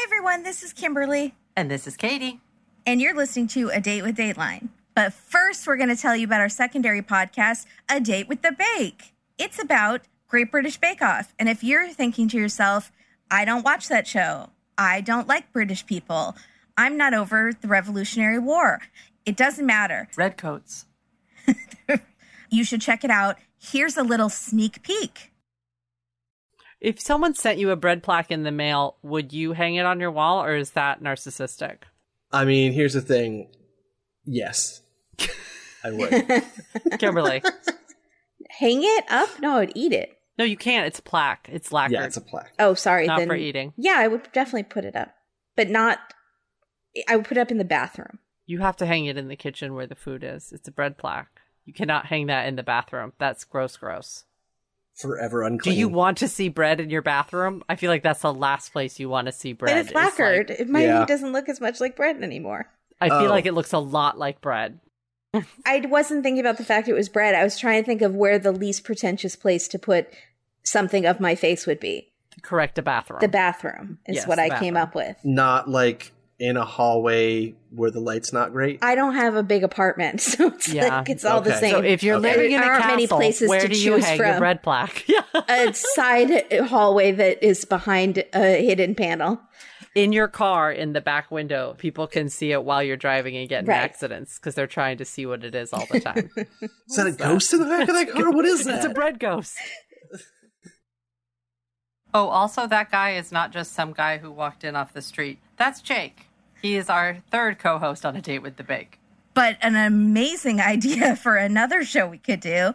Hi, everyone. This is Kimberly, And this is Katie. and you're listening to A Date with Dateline. But first, we're going to tell you about our secondary podcast, A Date with the Bake. It's about Great British Bake Off. And if you're thinking to yourself, I don't watch that show, I don't like British people, I'm not over the Revolutionary War, it doesn't matter. Redcoats. You should check it out. Here's a little sneak peek. If someone sent you a bread plaque in the mail, would you hang it on your wall or is that narcissistic? I mean, here's the thing. Yes, I would. Kimberly. Hang it up? No, I'd eat it. no, you can't. It's a plaque. It's lacquered. yeah, it's a plaque. Oh, sorry. Not then, for eating. Yeah, I would definitely put it up, but not. I would put it up in the bathroom. You have to hang it in the kitchen where the food is. It's a bread plaque. You cannot hang that in the bathroom. That's gross, gross. Forever Do you want to see bread in your bathroom? I feel like that's the last place you want to see bread. but it's is, like- lacquered. it might Yeah. doesn't look as much like bread anymore. I feel Oh. like it looks a lot like bread. I wasn't thinking about the fact it was bread. I was trying to think of where the least pretentious place to put something of my face would be. Correct a bathroom. The bathroom is Yes, what the I came up with. Not like in a hallway where the light's not great. I don't have a big apartment, so it's Yeah. like it's all the same. so if you're Okay. living in a There aren't castle, many places where to do you choose hang your from. bread plaque? Yeah. a side hallway that is behind a hidden panel. in your car in the back window people can see it while you're driving and get in Right. accidents because they're trying to see what it is all the time Is that a ghost in the back of that car? What is that? it's a bread ghost oh also that guy is not just some guy who walked in off the street that's jake he is our third co-host on a date with the bake But an amazing idea for another show we could do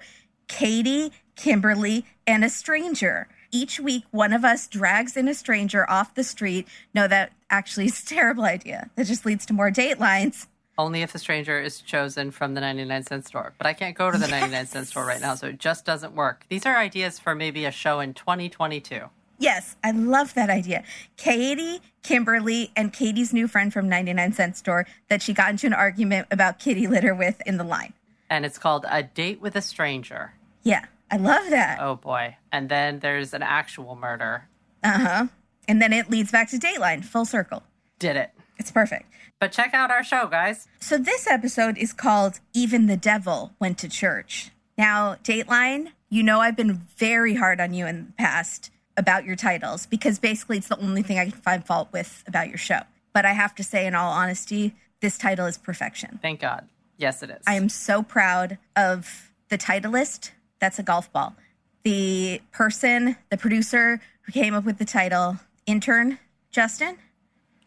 Katie, Kimberly, and a stranger. Each week, one of us drags in a stranger off the street. No, that actually is a terrible idea. That just leads to more date lines. only if the stranger is chosen from the 99 cent store but i can't go to the 99 cent store right now so it just doesn't work these are ideas for maybe a show in 2022 Yes, I love that idea. Katie, Kimberly, and Katie's new friend from 99 Cent Store that she got into an argument about kitty litter with in the line. and it's called a date with a stranger Yeah, I love that. Oh boy. And then there's an actual murder. Uh huh. And then it leads back to Dateline, full circle. Did it. It's perfect. But check out our show, guys. So this episode is called Even the Devil Went to Church. Now, Dateline, you know I've been very hard on you in the past about your titles because basically it's the only thing I can find fault with about your show. But I have to say, in all honesty, this title is perfection. Thank God. Yes, it is. I am so proud of the titleist. That's a golf ball. The person, the producer who came up with the title, intern Justin.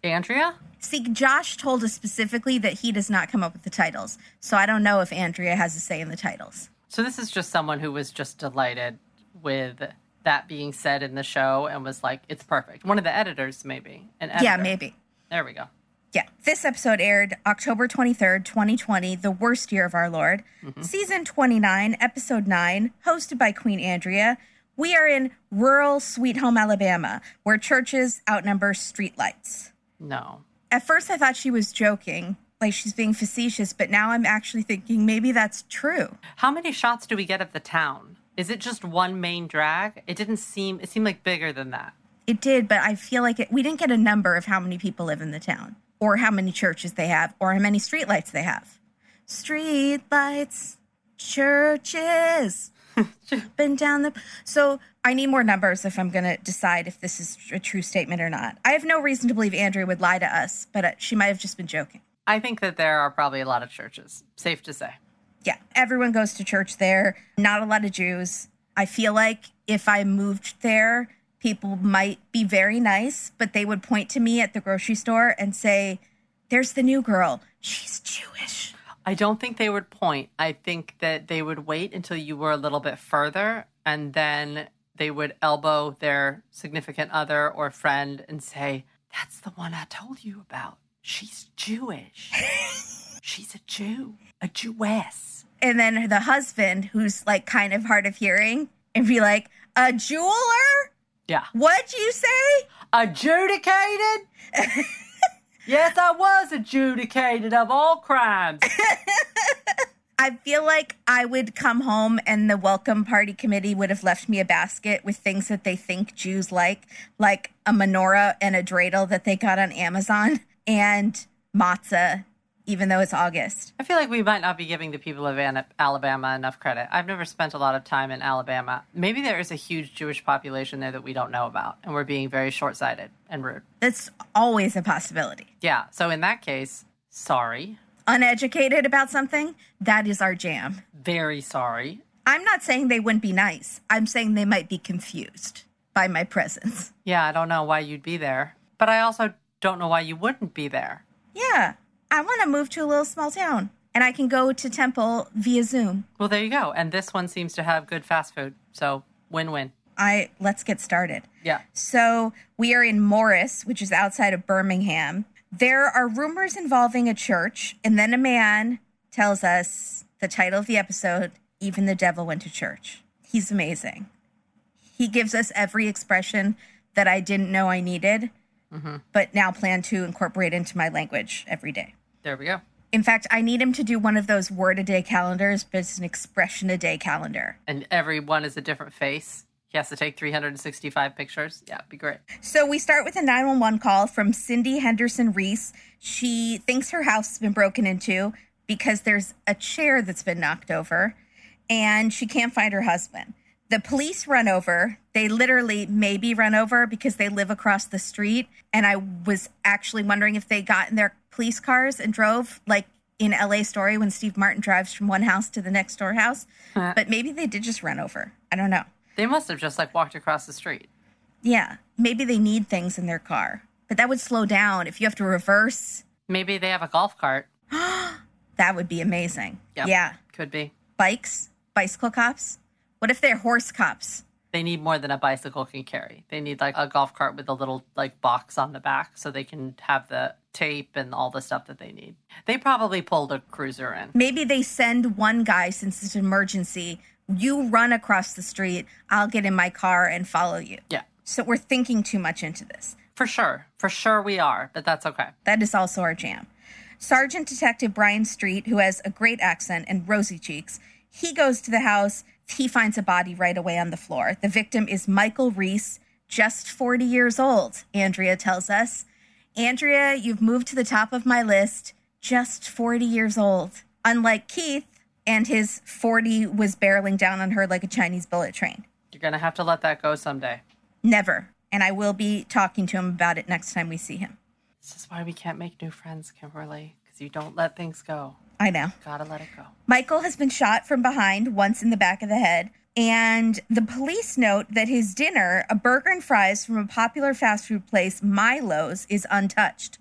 Andrea? See, Josh told us specifically that he does not come up with the titles. So I don't know if Andrea has a say in the titles. So this is just someone who was just delighted with that being said in the show and was like, it's perfect. One of the editors, maybe. An editor. Yeah, maybe. There we go. Yeah. This episode aired October 23rd, 2020, the worst year of our Lord. Mm-hmm. Season 29, episode 9, hosted by Queen Andrea. We are in rural Sweet Home, Alabama, where churches outnumber streetlights. No. At first, I thought she was joking, like she's being facetious, but now I'm actually thinking maybe that's true. How many shots do we get of the town? Is it just one main drag? It didn't seem, it seemed like bigger than that. It did, but I feel like it, we didn't get a number of how many people live in the town, or how many churches they have, or how many streetlights they have. Streetlights, churches, up and down the. So I need more numbers if I'm going to decide if this is a true statement or not. I have no reason to believe Andrea would lie to us, but uh, she might have just been joking. I think that there are probably a lot of churches. Safe to say. Yeah, everyone goes to church there. Not a lot of Jews. I feel like if I moved there, people might be very nice, but they would point to me at the grocery store and say, There's the new girl. She's Jewish. I don't think they would point. I think that they would wait until you were a little bit further and then they would elbow their significant other or friend and say, That's the one I told you about. She's Jewish. She's a Jew, a Jewess. And then the husband, who's like kind of hard of hearing, and be like, A jeweler? Yeah. What'd you say? Adjudicated? yes, I was adjudicated of all crimes. I feel like I would come home and the welcome party committee would have left me a basket with things that they think Jews like, like a menorah and a dreidel that they got on Amazon and matzah, even though it's August. I feel like we might not be giving the people of Alabama enough credit. I've never spent a lot of time in Alabama. Maybe there is a huge Jewish population there that we don't know about, and we're being very short sighted and rude. That's always a possibility. Yeah, so in that case, sorry. Uneducated about something, that is our jam. Very sorry. I'm not saying they wouldn't be nice. I'm saying they might be confused by my presence. Yeah, I don't know why you'd be there, but I also don't know why you wouldn't be there. Yeah, I want to move to a little small town and I can go to temple via Zoom. Well, there you go. And this one seems to have good fast food. So win win. I let's get started. Yeah. So we are in Morris, which is outside of Birmingham. There are rumors involving a church, and then a man tells us the title of the episode Even the Devil Went to Church. He's amazing. He gives us every expression that I didn't know I needed, mm-hmm. but now plan to incorporate into my language every day. There we go. In fact, I need him to do one of those word a day calendars, but it's an expression a day calendar. And every one is a different face. He has to take 365 pictures. Yeah, it'd be great. So we start with a 911 call from Cindy Henderson Reese. She thinks her house has been broken into because there's a chair that's been knocked over and she can't find her husband. The police run over. They literally maybe run over because they live across the street. And I was actually wondering if they got in their police cars and drove like in LA Story when Steve Martin drives from one house to the next door house. But maybe they did just run over. I don't know. They must have just like walked across the street. Yeah, maybe they need things in their car, but that would slow down if you have to reverse. Maybe they have a golf cart. That would be amazing. Yep. Yeah, Could be. bikes, bicycle cops. What if they're horse cops? They need more than a bicycle can carry. They need like a golf cart with a little like box on the back so they can have the tape and all the stuff that they need. They probably pulled a cruiser in. Maybe they send one guy since it's an emergency. You run across the street. I'll get in my car and follow you. Yeah. So we're thinking too much into this. For sure. For sure we are, but that's okay. That is also our jam. Sergeant Detective Brian Street, who has a great accent and rosy cheeks, he goes to the house. He finds a body right away on the floor. The victim is Michael Reese, just 40 years old, Andrea tells us. Andrea, you've moved to the top of my list, just 40 years old. Unlike Keith, and his 40 was barreling down on her like a Chinese bullet train. You're going to have to let that go someday. Never. And I will be talking to him about it next time we see him. This is why we can't make new friends, Kimberly, because you don't let things go. I know. Gotta let it go. Michael has been shot from behind, once in the back of the head. And the police note that his dinner, a burger and fries from a popular fast food place, Milo's, is untouched.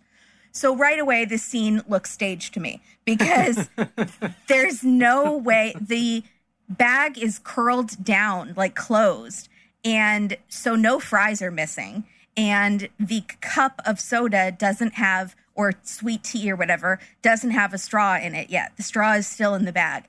So right away, this scene looks staged to me because there's no way the bag is curled down, like closed. And so no fries are missing. And the cup of soda doesn't have, or sweet tea or whatever, doesn't have a straw in it yet. The straw is still in the bag.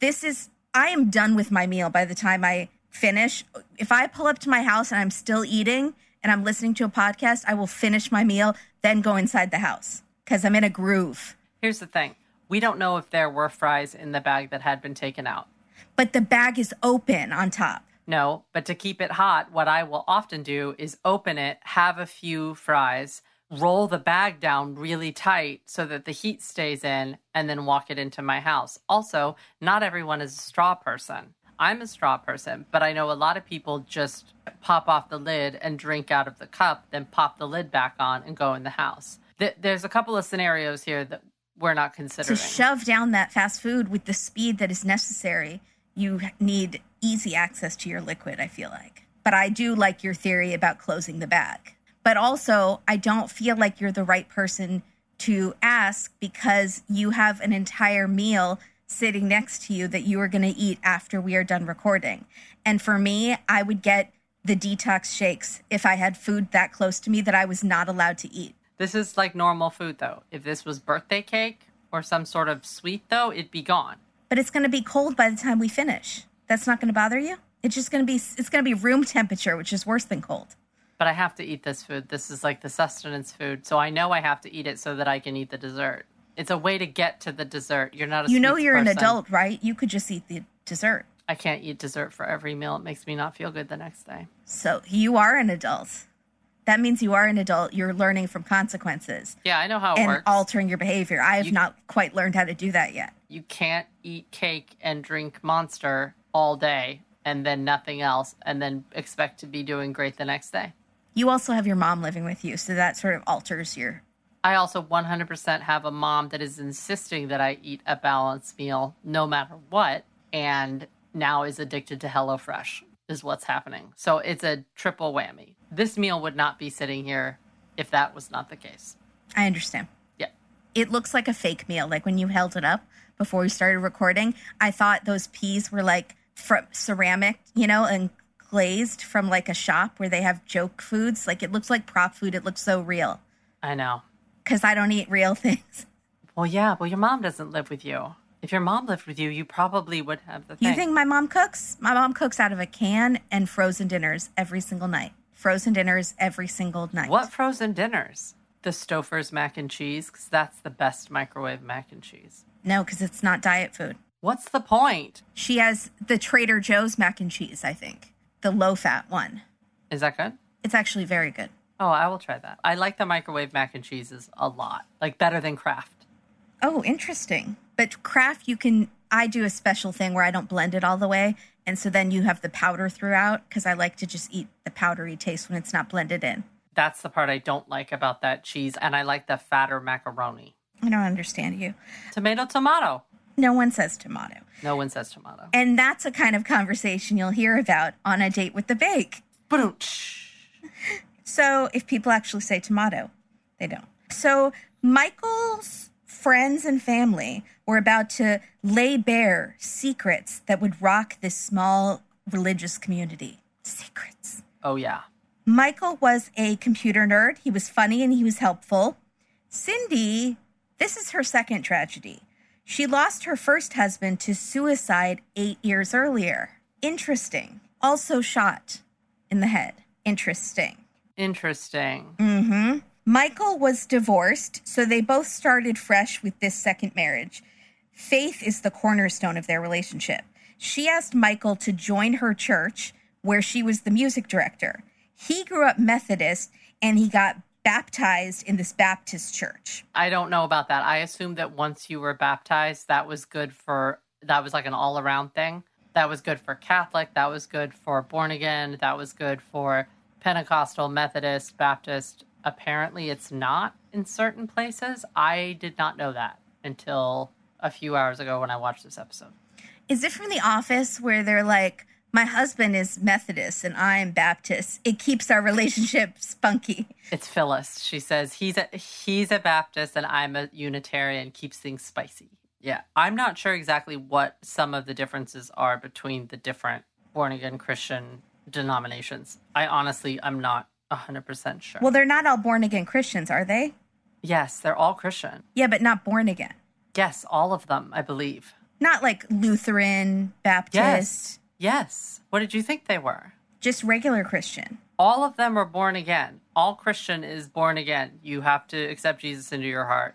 This is, I am done with my meal by the time I finish. If I pull up to my house and I'm still eating and I'm listening to a podcast, I will finish my meal, then go inside the house because I'm in a groove. Here's the thing we don't know if there were fries in the bag that had been taken out. But the bag is open on top. No, but to keep it hot, what I will often do is open it, have a few fries, roll the bag down really tight so that the heat stays in, and then walk it into my house. Also, not everyone is a straw person. I'm a straw person, but I know a lot of people just pop off the lid and drink out of the cup, then pop the lid back on and go in the house. Th- There's a couple of scenarios here that we're not considering. To shove down that fast food with the speed that is necessary, you need easy access to your liquid, I feel like. But I do like your theory about closing the bag. But also, I don't feel like you're the right person to ask because you have an entire meal sitting next to you that you are going to eat after we are done recording. And for me, I would get the detox shakes if I had food that close to me that I was not allowed to eat. This is like normal food, though. If this was birthday cake or some sort of sweet, though, it'd be gone. but it's going to be cold by the time we finish. That's not going to bother you. It's just going to be it's going to be room temperature, which is worse than cold. But I have to eat this food. This is like the sustenance food. So I know I have to eat it so that I can eat the dessert. It's a way to get to the dessert. You're not a You know you're an adult, right? You could just eat the dessert. I can't eat dessert for every meal. It makes me not feel good the next day. So you are an adult. That means you are an adult. You're learning from consequences Yeah, I know how it and works. altering your behavior. I have You- not quite learned how to do that yet. you can't eat cake and drink monster all day and then nothing else and then expect to be doing great the next day. You also have your mom living with you, so that sort of alters your. I also 100% have a mom that is insisting that I eat a balanced meal no matter what and now is addicted to HelloFresh is what's happening. So it's a triple whammy. This meal would not be sitting here if that was not the case. I understand. Yeah. It looks like a fake meal. Like when you held it up before we started recording, I thought those peas were like from ceramic, you know, and glazed from like a shop where they have joke foods. Like it looks like prop food. It looks so real I know. because I don't eat real things. Well, yeah, well, your mom doesn't live with you. If your mom lived with you, you probably would have the thing. You think my mom cooks? My mom cooks out of a can and frozen dinners every single night. Frozen dinners every single night. What frozen dinners? The Stouffer's mac and cheese, because that's the best microwave mac and cheese. No, because it's not diet food. What's the point? She has the Trader Joe's mac and cheese, I think, the low fat one. Is that good? It's actually very good. Oh, I will try that. I like the microwave mac and cheeses a lot, like better than Kraft. Oh, interesting. But Kraft, you can. I do a special thing where I don't blend it all the way. And so then you have the powder throughout because I like to just eat the powdery taste when it's not blended in. That's the part I don't like about that cheese, and I like the fatter macaroni. I don't understand you. Tomato, tomato. No one says tomato. No one says tomato. And that's a kind of conversation you'll hear about on a date with the bake. So if people actually say tomato, they don't. So Michael's friends and family were about to lay bare secrets that would rock this small religious community. Secrets. Oh, yeah. Michael was a computer nerd. He was funny and he was helpful. Cindy, this is her second tragedy. She lost her first husband to suicide eight years earlier. Interesting. Also shot in the head. Interesting. Interesting. Mm-hmm. Michael was divorced, so they both started fresh with this second marriage. Faith is the cornerstone of their relationship. She asked Michael to join her church, where she was the music director. He grew up Methodist and he got baptized in this Baptist church. I don't know about that. I assumed that once you were baptized, that was good for, that was like an all around thing. That was good for Catholic. That was good for born again. That was good for Pentecostal, Methodist, Baptist. Apparently, it's not in certain places. I did not know that until a few hours ago when I watched this episode. Is it from The Office where they're like, my husband is Methodist and I'm Baptist? It keeps our relationship spunky. It's Phyllis. She says he's a he's a Baptist and I'm a Unitarian. Keeps things spicy. Yeah, I'm not sure exactly what some of the differences are between the different born again Christian denominations. I honestly, I'm not hundred percent sure. Well, they're not all born again Christians, are they? yes, they're all Christian. Yeah, but not born again. Yes, all of them, I believe. Not like Lutheran, Baptist, Yes, yes. What did you think they were? just regular Christian. All of them are born again. All Christian is born again. You have to accept Jesus into your heart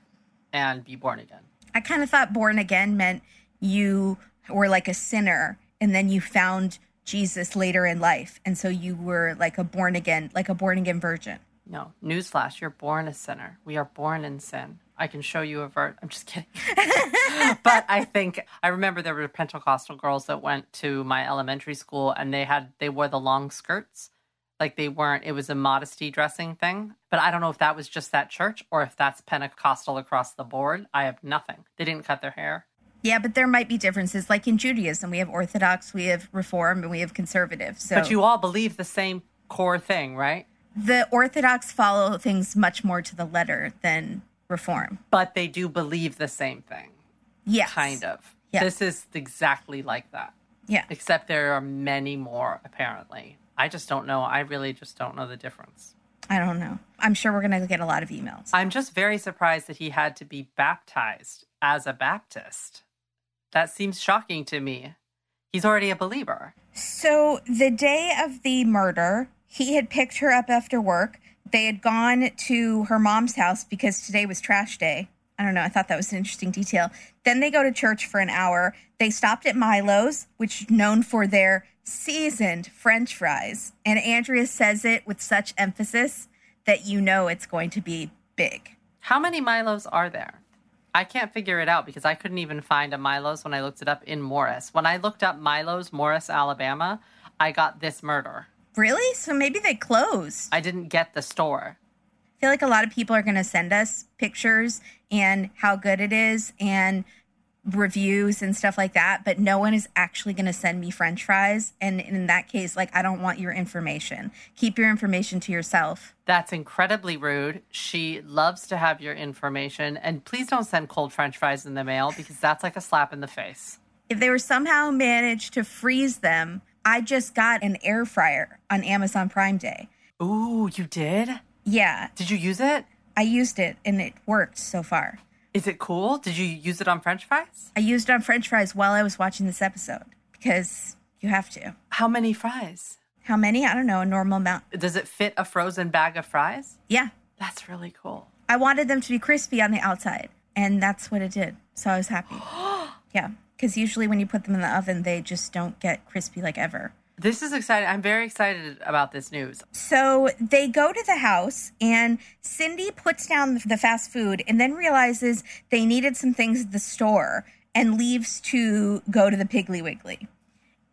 and be born again. I kind of thought born again meant you were like a sinner and then you found Jesus later in life. And so you were like a born again, like a born again virgin. No, newsflash, you're born a sinner. We are born in sin. I can show you a vert. I'm just kidding. but I think I remember there were Pentecostal girls that went to my elementary school and they had they wore the long skirts. Like they weren't it was a modesty dressing thing. But I don't know if that was just that church or if that's Pentecostal across the board. I have nothing. They didn't cut their hair. Yeah, but there might be differences. Like in Judaism, we have Orthodox, we have Reform, and we have Conservative. So But you all believe the same core thing, right? the Orthodox follow things much more to the letter than Reform. But they do believe the same thing. Yes. Kind of. Yeah. This is exactly like that. Yeah. except there are many more apparently i just don't know i really just don't know the difference I don't know. I'm sure we're going to get a lot of emails. i'm just very surprised that he had to be baptized as a baptist that seems shocking to me he's already a believer So the day of the murder, he had picked her up after work. They had gone to her mom's house because today was trash day. I don't know. I thought that was an interesting detail. Then they go to church for an hour. They stopped at Milo's, which is known for their seasoned French fries. And Andrea says it with such emphasis that you know it's going to be big. How many Milos are there? I can't figure it out because I couldn't even find a Milo's when I looked it up in Morris. When I looked up Milo's, Morris, Alabama, I got this murder. Really? So maybe they closed. I didn't get the store. I feel like a lot of people are going to send us pictures and how good it is and reviews and stuff like that, but no one is actually going to send me french fries. And in that case, like, I don't want your information. Keep your information to yourself. That's incredibly rude. She loves to have your information. And please don't send cold french fries in the mail because that's like a slap in the face. If they were somehow managed to freeze them, I just got an air fryer on Amazon Prime Day. Ooh, you did? Yeah, Did you use it? I used it and it worked so far. Is it cool? Did you use it on french fries? I used it on french fries while I was watching this episode because you have to. How many fries? How many? I don't know, a normal amount. Does it fit a frozen bag of fries? Yeah. That's really cool. I wanted them to be crispy on the outside, and that's what it did. So I was happy. yeah, because usually when you put them in the oven, they just don't get crispy like ever. This is exciting. I'm very excited about this news. So they go to the house, and Cindy puts down the fast food and then realizes they needed some things at the store and leaves to go to the Piggly Wiggly.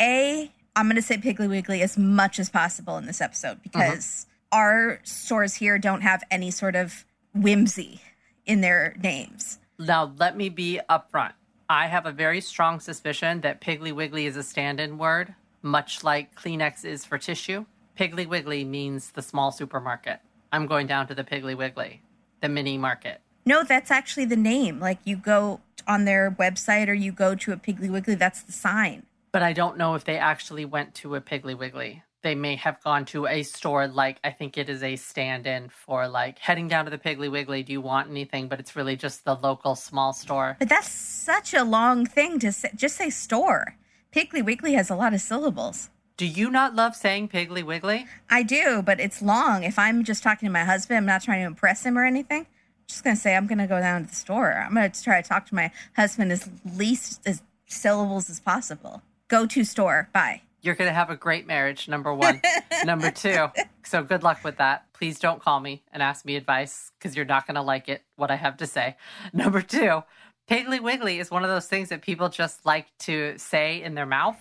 A, I'm going to say Piggly Wiggly as much as possible in this episode uh-huh. because our stores here don't have any sort of whimsy in their names. Now, let me be upfront. I have a very strong suspicion that Piggly Wiggly is a stand in word, much like Kleenex is for tissue. Piggly Wiggly means the small supermarket. I'm going down to the Piggly Wiggly, the mini market. No, that's actually the name. Like you go on their website or you go to a Piggly Wiggly, that's the sign. But I don't know if they actually went to a Piggly Wiggly. They may have gone to a store like I think it is a stand in for like heading down to the Piggly Wiggly. Do you want anything? But it's really just the local small store. But that's such a long thing to say. Just say store. Piggly Wiggly has a lot of syllables. Do you not love saying Piggly Wiggly? I do, but it's long. If I'm just talking to my husband, I'm not trying to impress him or anything. I'm just gonna say I'm gonna go down to the store. I'm gonna try to talk to my husband as least as syllables as possible. Go to store. Bye. You're going to have a great marriage, number one. number two, so good luck with that. Please don't call me and ask me advice because you're not going to like it, what I have to say. Number two, Piggly Wiggly is one of those things that people just like to say in their mouth.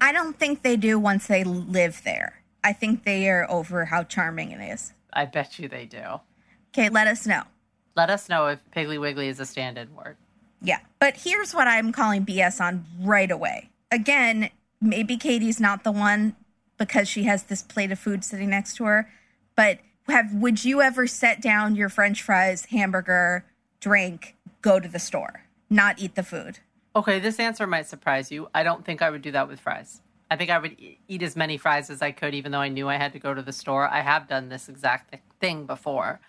I don't think they do once they live there. I think they are over how charming it is. I bet you they do. Okay, let us know. Let us know if Piggly Wiggly is a stand in word. Yeah. But here's what I'm calling BS on right away. Again, maybe Katie's not the one because she has this plate of food sitting next to her, but have would you ever set down your french fries, hamburger, drink, go to the store, not eat the food? Okay, this answer might surprise you. I don't think I would do that with fries. I think I would eat as many fries as I could, even though I knew I had to go to the store. I have done this exact thing before,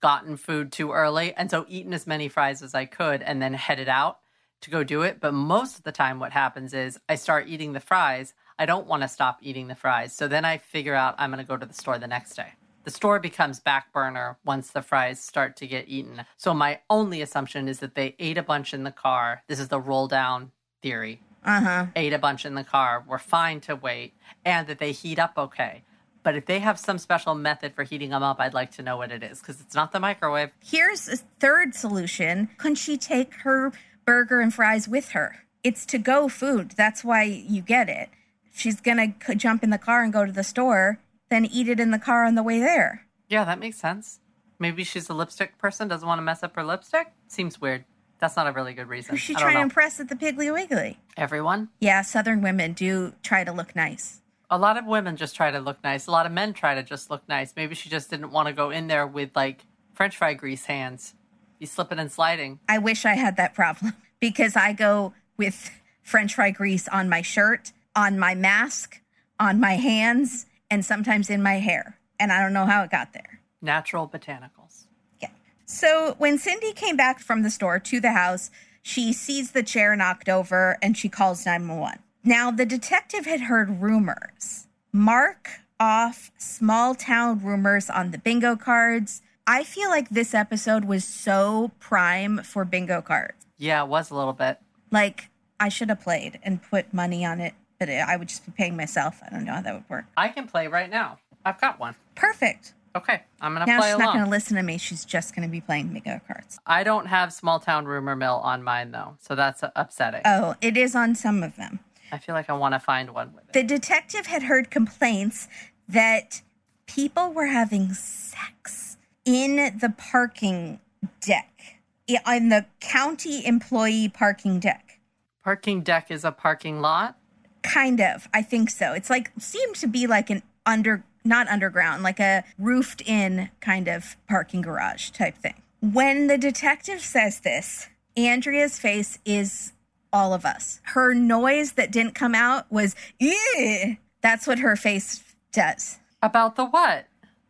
gotten food too early, and so eaten as many fries as I could and then headed out to go do it. But most of the time, what happens is I start eating the fries. I don't want to stop eating the fries. So then I figure out I'm going to go to the store the next day. The store becomes back burner once the fries start to get eaten. So my only assumption is that they ate a bunch in the car. This is the roll down theory. Uh huh. Ate a bunch in the car. We're fine to wait, and that they heat up okay. But if they have some special method for heating them up, I'd like to know what it is because it's not the microwave. Here's a third solution. Couldn't she take her burger and fries with her? It's to go food. That's why you get it. She's going to jump in the car and go to the store, then eat it in the car on the way there. Yeah, that makes sense. Maybe she's a lipstick person, doesn't want to mess up her lipstick. Seems weird. That's not a really good reason. Who's she trying to impress at the Piggly Wiggly? Everyone. Yeah, Southern women do try to look nice. A lot of women just try to look nice. A lot of men try to just look nice. Maybe she just didn't want to go in there with like French fry grease hands. You slipping and sliding. I wish I had that problem because I go with French fry grease on my shirt, on my mask, on my hands, and sometimes in my hair. And I don't know how it got there. Natural botanicals. Yeah. So when Cindy came back from the store to the house, she sees the chair knocked over and she calls 911. Now, the detective had heard rumors. Mark off small town rumors on the bingo cards. I feel like this episode was so prime for bingo cards. Yeah, it was a little bit. Like, I should have played and put money on it, but I would just be paying myself. I don't know how that would work. I can play right now. I've got one. Perfect. Okay, I'm gonna Now play she's not gonna listen to me. She's just going to be playing bingo cards. I don't have small town rumor mill on mine though, so that's upsetting. Oh, it is on some of them. I feel like I want to find one with it. The detective had heard complaints that people were having sex in the parking deck, in the county employee parking deck. Parking deck is a parking lot. Kind of, I think so. It's like seemed to be like an under, not underground, like a roofed in kind of parking garage type thing. When the detective says this, Andrea's face is all of us. Her noise that didn't come out was, "Ew." That's what her face does. About the what?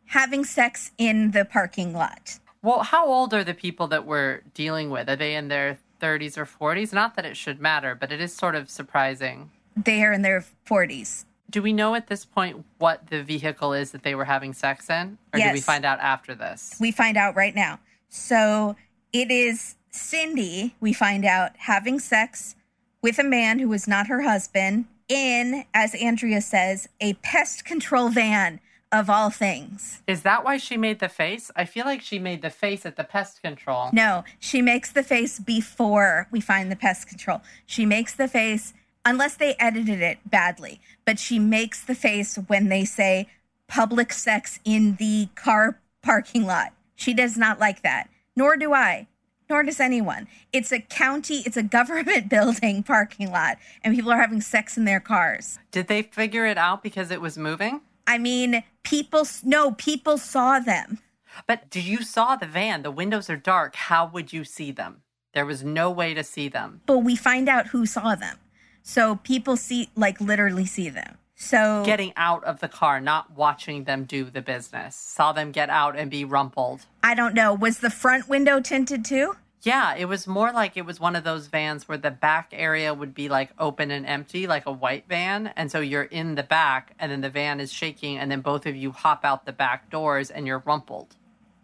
Having sex in the parking lot. Well, how old are the people that we're dealing with? Are they in their 30s or 40s? Not that it should matter, but it is sort of surprising. They are in their 40s. Do we know at this point what the vehicle is that they were having sex in? Or do we find out after this? We find out right now. So it is Cindy, we find out, having sex with a man who is not her husband in, as Andrea says, a pest control van of all things. Is that why she made the face? I feel like she made the face at the pest control. No, she makes the face before we find the pest control. She makes the face, unless they edited it badly, but she makes the face when they say public sex in the car parking lot. She does not like that, nor do I, nor does anyone. It's a county, it's a government building parking lot, and people are having sex in their cars. Did they figure it out because it was moving? I mean, people, no, people saw them. But did you saw the van? The windows are dark. How would you see them? There was no way to see them. but we find out who saw them. So people see, like, literally see them. So Getting out of the car, not watching them do the business. Saw them get out and be rumpled. I don't know. Was the front window tinted too? Yeah, it was more like it was one of those vans where the back area would be like open and empty, like a white van. And so you're in the back, and then the van is shaking, and then both of you hop out the back doors and you're rumpled.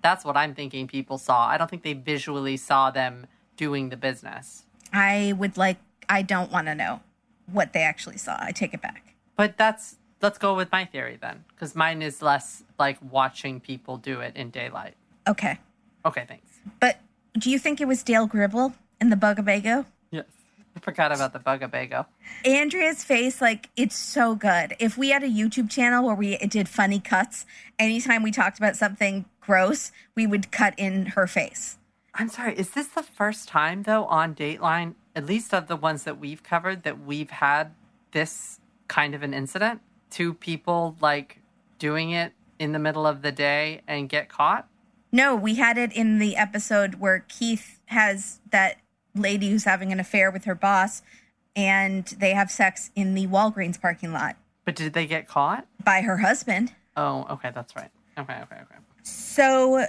That's what I'm thinking people saw. I don't think they visually saw them doing the business. I would like. I don't want to know what they actually saw. I take it back. But that's, let's go with my theory then, because mine is less like watching people do it in daylight. Okay, Okay, thanks. but do you think it was Dale Gribble in the Bugabago? Yes. I forgot about the Bugabago. Andrea's face, like it's so good. If we had a YouTube channel where we did funny cuts, anytime we talked about something gross, we would cut in her face. I'm sorry, is this the first time though on Dateline, at least of the ones that we've covered, that we've had this kind of an incident? Two people like doing it in the middle of the day and get caught? No, we had it in the episode where Keith has that lady who's having an affair with her boss, and they have sex in the Walgreens parking lot But did they get caught? by her husband. Oh, okay, that's right. Okay, okay, okay. So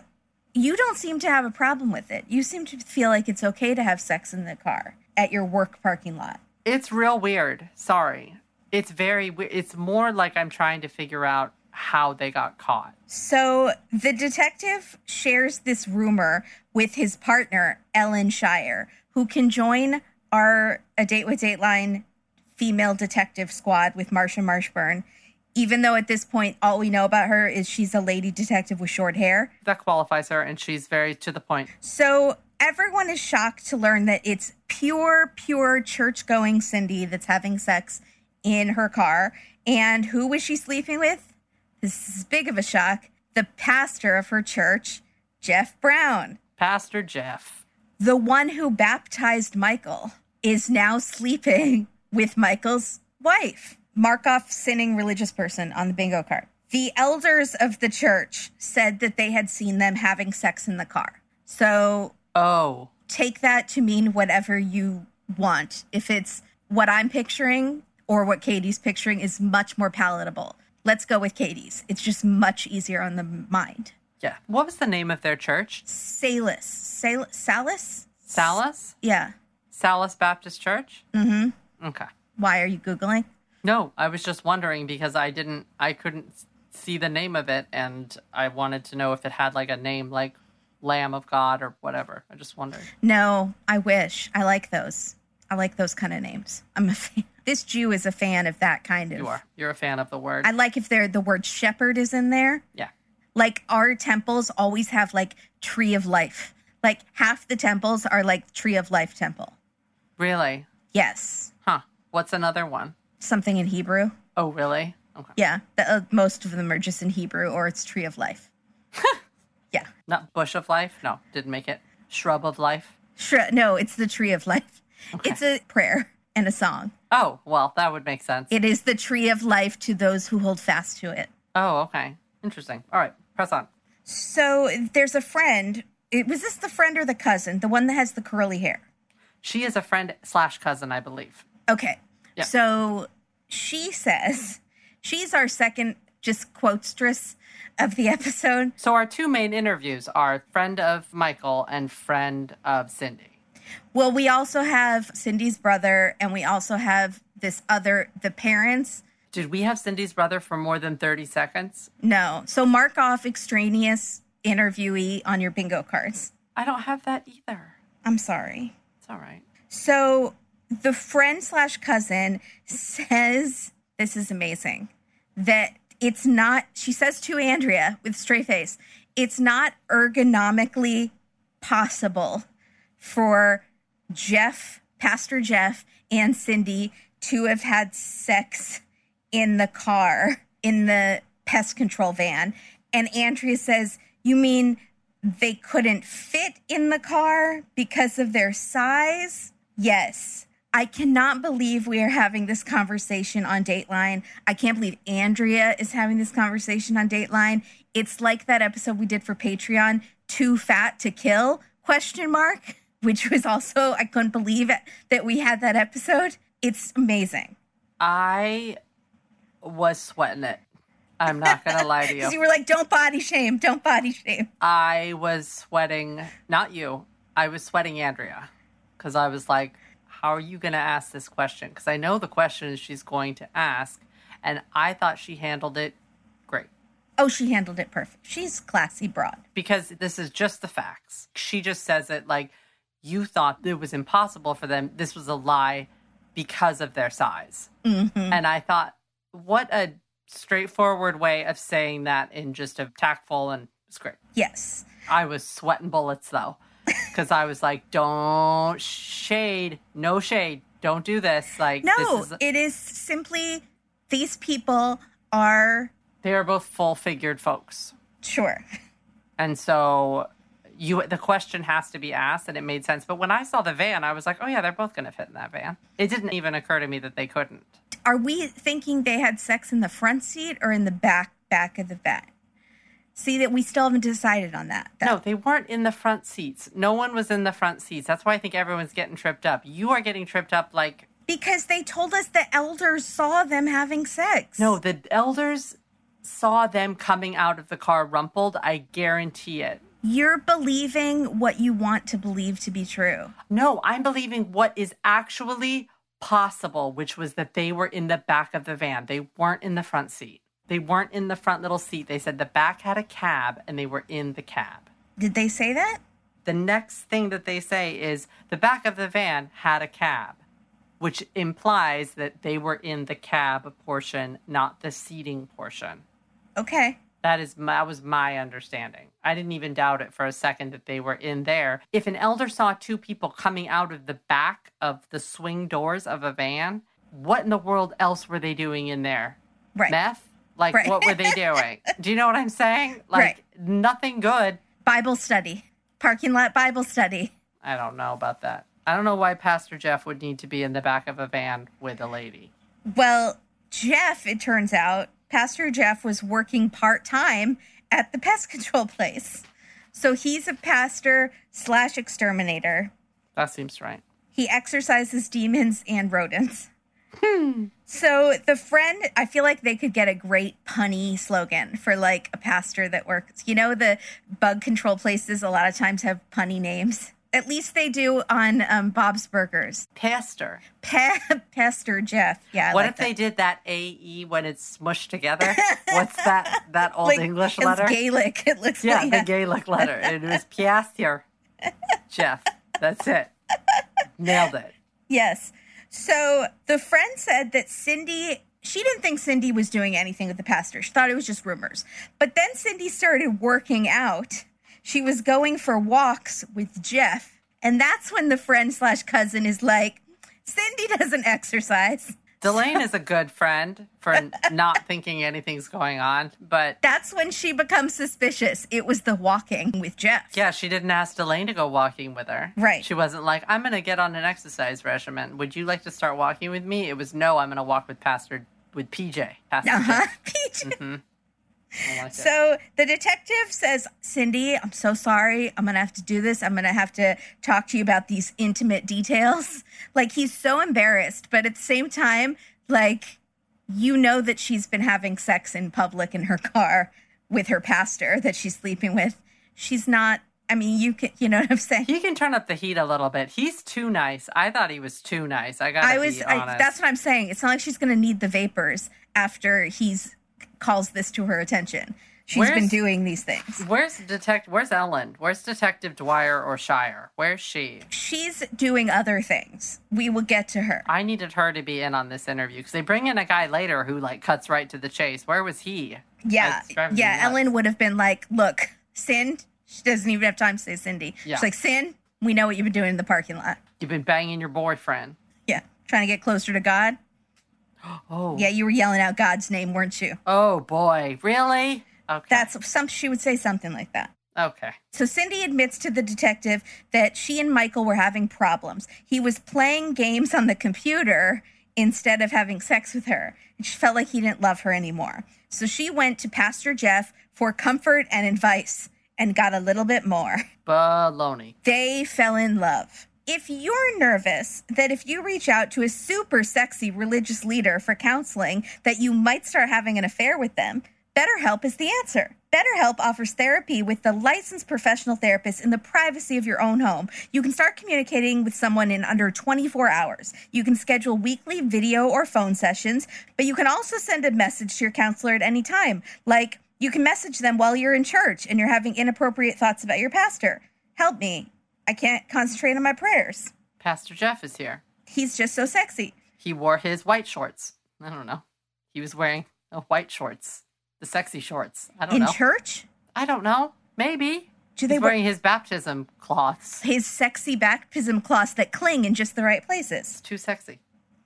you don't seem to have a problem with it. You seem to feel like it's okay to have sex in the car at your work parking lot. It's real weird. Sorry. It's very weird. It's more like I'm trying to figure out how they got caught. So the detective shares this rumor with his partner, Ellen Shire, who can join our A Date with Dateline female detective squad with Marsha Marshburn, even though at this point all we know about her is she's a lady detective with short hair. That qualifies her, and she's very to the point. So everyone is shocked to learn that it's pure, pure church going Cindy that's having sex in her car. And who was she sleeping with? This is big of a shock. The pastor of her church, Jeff Brown, Pastor Jeff. the one who baptized Michael, is now sleeping with Michael's wife. Mark off sinning religious person on the bingo card. The elders of the church said that they had seen them having sex in the car. So Oh, take that to mean whatever you want. If it's what I'm picturing or what Katie's picturing is much more palatable. Let's go with Katie's. It's just much easier on the mind. yeah. What was the name of their church? Salus. Sal- Salus? Salis? Yeah. Salis Baptist Church? Mm-hmm. Okay. Why are you Googling? No, I was just wondering because I didn't, I couldn't see the name of it and I wanted to know if it had like a name like Lamb of God or whatever. I just wondered. No, I wish. I like those. I like those kind of names. I'm a fan. This Jew is a fan of that kind of. You are. You're a fan of the word. I like if there the word shepherd is in there. yeah. Like our temples always have like tree of life. Like half the temples are like tree of life temple. Really? Yes. Huh. What's another one? Something in Hebrew. Oh, really? Okay. Yeah. The, uh, most of them are just in Hebrew or it's tree of life. yeah. Not bush of life? No, didn't make it. Shrub of life? Shre- no, it's the tree of life. It's a prayer and a song. Oh, well, that would make sense. It is the tree of life to those who hold fast to it. oh, okay. Interesting. All right. Press on. So there's a friend. Was this the friend or the cousin? The one that has the curly hair. She is a friend slash cousin, I believe. Okay. Yeah. So she says she's our second just quotestress of the episode. So our two main interviews are friend of Michael and friend of Cindy. Well, we also have Cindy's brother, and we also have this other the parents. Did we have Cindy's brother for more than 30 seconds? No. So mark off extraneous interviewee on your bingo cards. I don't have that either. I'm sorry. It's all right. So the friend slash cousin says, this is amazing, that it's not, she says to Andrea with straight face, it's not ergonomically possible for Jeff, Pastor Jeff, and Cindy to have had sex in the car, in the pest control van. And Andrea says, You mean they couldn't fit in the car because of their size? Yes. I cannot believe we are having this conversation on Dateline. I can't believe Andrea is having this conversation on Dateline. It's like that episode we did for Patreon, Too Fat to Kill? Question mark, which was also I couldn't believe it, that we had that episode. It's amazing. I was sweating it. I'm not going to lie to you. You were like, don't body shame, don't body shame. I was sweating, not you, I was sweating Andrea because I was like, how are you going to ask this question? Because I know the questions she's going to ask. And I thought she handled it great Oh, she handled it perfect. She's classy broad. because this is just the facts. She just says it like you thought it was impossible for them. This was a lie because of their size. Mm-hmm. And I thought, what a straightforward way of saying that in just a tactful and it's great. Yes. I was sweating bullets though, because I was like, "Don't shade, no shade, don't do this." Like, No, this is, it is simply these people are they are both full-figured folks, sure. and so you the question has to be asked, and it made sense. But when I saw the van, I was like, "Oh yeah, they're both going to fit in that van." It didn't even occur to me that they couldn't. Are we thinking they had sex in the front seat or in the back back of the van? See that we still haven't decided on that. No, they weren't in the front seats. No one was in the front seats. That's why I think everyone's getting tripped up. You are getting tripped up like Because they told us the elders saw them having sex. No, the elders saw them coming out of the car rumpled. I guarantee it. You're believing what you want to believe to be true. No, I'm believing what is actually possible, which was that they were in the back of the van. They weren't in the front seat. They weren't in the front little seat. They said the back had a cab and they were in the cab. Did they say that? The next thing that they say is the back of the van had a cab, which implies that they were in the cab portion, not the seating portion. Okay. That is my, that was my understanding. I didn't even doubt it for a second that they were in there. If an elder saw two people coming out of the back of the swing doors of a van, what in the world else were they doing in there? Right. Meth? Like Right. what were they doing? Do you know what I'm saying? Like Right. nothing good. Bible study. Parking lot Bible study. I don't know about that. I don't know why Pastor Jeff would need to be in the back of a van with a lady. Well, Jeff, it turns out, Pastor Jeff was working part time at the pest control place. So he's a pastor slash exterminator. That seems right. He exorcises demons and rodents. Hmm. So the friend, I feel like they could get a great punny slogan for like a pastor that works. You know, the bug control places a lot of times have punny names. At least they do on um, Bob's Burgers. Pastor. Pa- Pastor Jeff. Yeah. I what like if that. they did that AE when it's smushed together? What's that that old Like, English it's letter? Gaelic. It looks yeah, like Yeah, the Gaelic letter. It was Piastier. Jeff. That's it. Nailed it. Yes. So the friend said that Cindy, she didn't think Cindy was doing anything with the pastor. She thought it was just rumors. But then Cindy started working out. She was going for walks with Jeff. And that's when the friend slash cousin is like, Cindy doesn't exercise. Delane is a good friend for not thinking anything's going on, but That's when she becomes suspicious. It was the walking with Jeff. yeah, she didn't ask Delane to go walking with her. Right. She wasn't like, I'm going to get on an exercise regimen. Would you like to start walking with me? It was, no, I'm going to walk with Pastor, with PJ. Pastor Uh huh. Jeff. Peach. Like. So the detective says, Cindy, I'm so sorry. I'm going to have to do this. I'm going to have to talk to you about these intimate details. Like, he's so embarrassed, but at the same time, like, you know that she's been having sex in public in her car with her pastor that she's sleeping with. She's not, I mean, you can, you know what I'm saying? He can turn up the heat a little bit. He's too nice. I thought he was too nice. I got I to was, I, that's what I'm saying. It's not like she's going to need the vapors after he's calls this to her attention. She's been doing these things. Where's detect? Where's Ellen? Where's Detective Dwyer or Shire? Where's she? she's doing other things. We will get to her. I needed her to be in on this interview because they bring in a guy later who like cuts right to the chase. Where was he? Yeah, It's driving me yeah. Ellen would have been like, "Look, Sin." She doesn't even have time to say Cindy. Yeah. She's like, "Sin, we know what you've been doing in the parking lot. You've been banging your boyfriend. Yeah, trying to get closer to God. Oh, Yeah, you were yelling out God's name, weren't you? Oh boy, really? Okay. That's some. She would say something like that. okay. So Cindy admits to the detective that she and Michael were having problems. He was playing games on the computer instead of having sex with her, and she felt like he didn't love her anymore. So she went to Pastor Jeff for comfort and advice and got a little bit more. Baloney. They fell in love. If you're nervous that if you reach out to a super sexy religious leader for counseling that you might start having an affair with them, BetterHelp is the answer. BetterHelp offers therapy with the licensed professional therapist in the privacy of your own home. You can start communicating with someone in under 24 hours. You can schedule weekly video or phone sessions, but you can also send a message to your counselor at any time. Like, you can message them while you're in church and you're having inappropriate thoughts about your pastor. Help me. I can't concentrate on my prayers. Pastor Jeff is here. He's just so sexy. He wore his white shorts. I don't know. He was wearing the white shorts, the sexy shorts. I don't In know. In church, I don't know. Maybe. do they He's wear wearing his baptism cloths. his sexy baptism cloths that cling in just the right places? It's too sexy.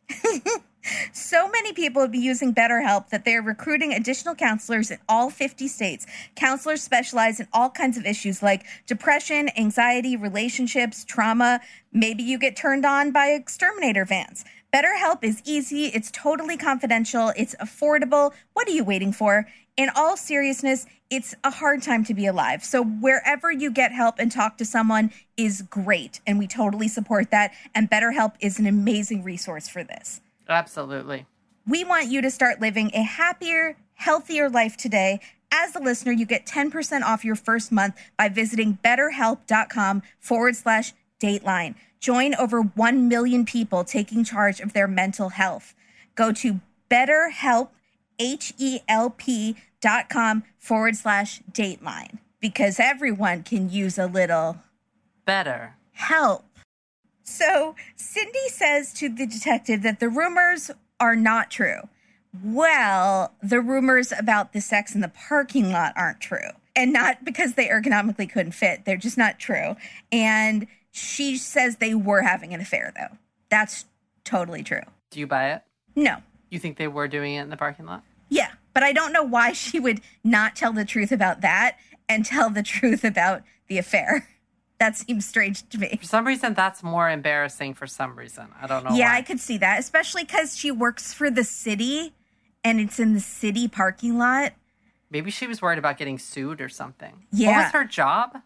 So many people would be using BetterHelp that they're recruiting additional counselors in all 50 states. Counselors specialize in all kinds of issues like depression, anxiety, relationships, trauma. Maybe you get turned on by exterminator vans. BetterHelp is easy, it's totally confidential, it's affordable. What are you waiting for? In all seriousness, it's a hard time to be alive. So, wherever you get help and talk to someone is great, and we totally support that. And BetterHelp is an amazing resource for this. Absolutely. We want you to start living a happier, healthier life today. As a listener, you get 10% off your first month by visiting betterhelp.com forward slash dateline. Join over 1 million people taking charge of their mental health. Go to betterhelp, H-E-L-P dot com forward slash dateline because everyone can use a little Better. help. So Cindy says to the detective that the rumors are not true. Well, the rumors about the sex in the parking lot aren't true. And not because they ergonomically couldn't fit, they're just not true. And she says they were having an affair, though. That's totally true. Do you buy it? No. You think they were doing it in the parking lot? Yeah. But I don't know why she would not tell the truth about that and tell the truth about the affair. That seems strange to me. For some reason, that's more embarrassing for some reason. I don't know yeah, why. I could see that, especially because she works for the city and it's in the city parking lot. Maybe she was worried about getting sued or something. Yeah. What was her job?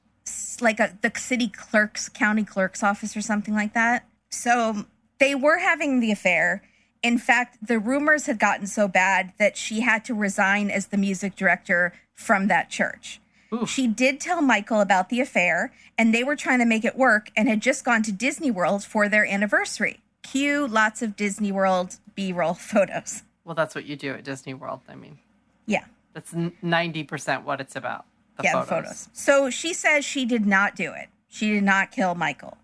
Like a, the city clerk's, county clerk's office or something like that. So they were having the affair. In fact, the rumors had gotten so bad that she had to resign as the music director from that church. Ooh. She did tell Michael about the affair, and they were trying to make it work and had just gone to Disney World for their anniversary. Cue lots of Disney World B roll photos. Well, that's what you do at Disney World. I mean, Yeah. that's 90% what it's about. The yeah, photos. the photos. So she says she did not do it. She did not kill Michael.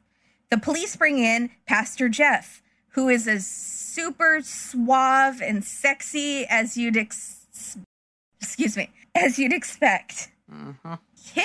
The police bring in Pastor Jeff, who is as super suave and sexy as you'd ex- excuse me, as you'd expect. Hmm Him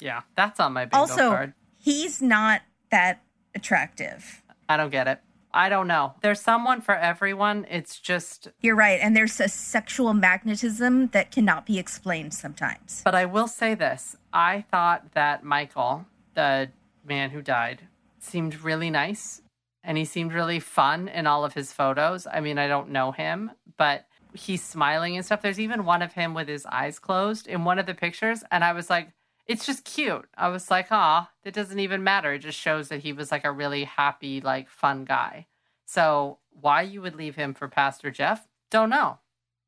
Yeah, that's on my bingo card. also card. he's not that attractive. I don't get it. I don't know. There's someone for everyone. It's just, You're right, and there's a sexual magnetism that cannot be explained sometimes. but I will say this. I thought that Michael, the man who died, seemed really nice and he seemed really fun in all of his photos. I mean, I don't know him, but he's smiling and stuff. There's even one of him with his eyes closed in one of the pictures. And I was like, it's just cute. I was like, ah, it doesn't even matter. It just shows that he was like a really happy, like fun guy. So why you would leave him for Pastor Jeff? Don't know.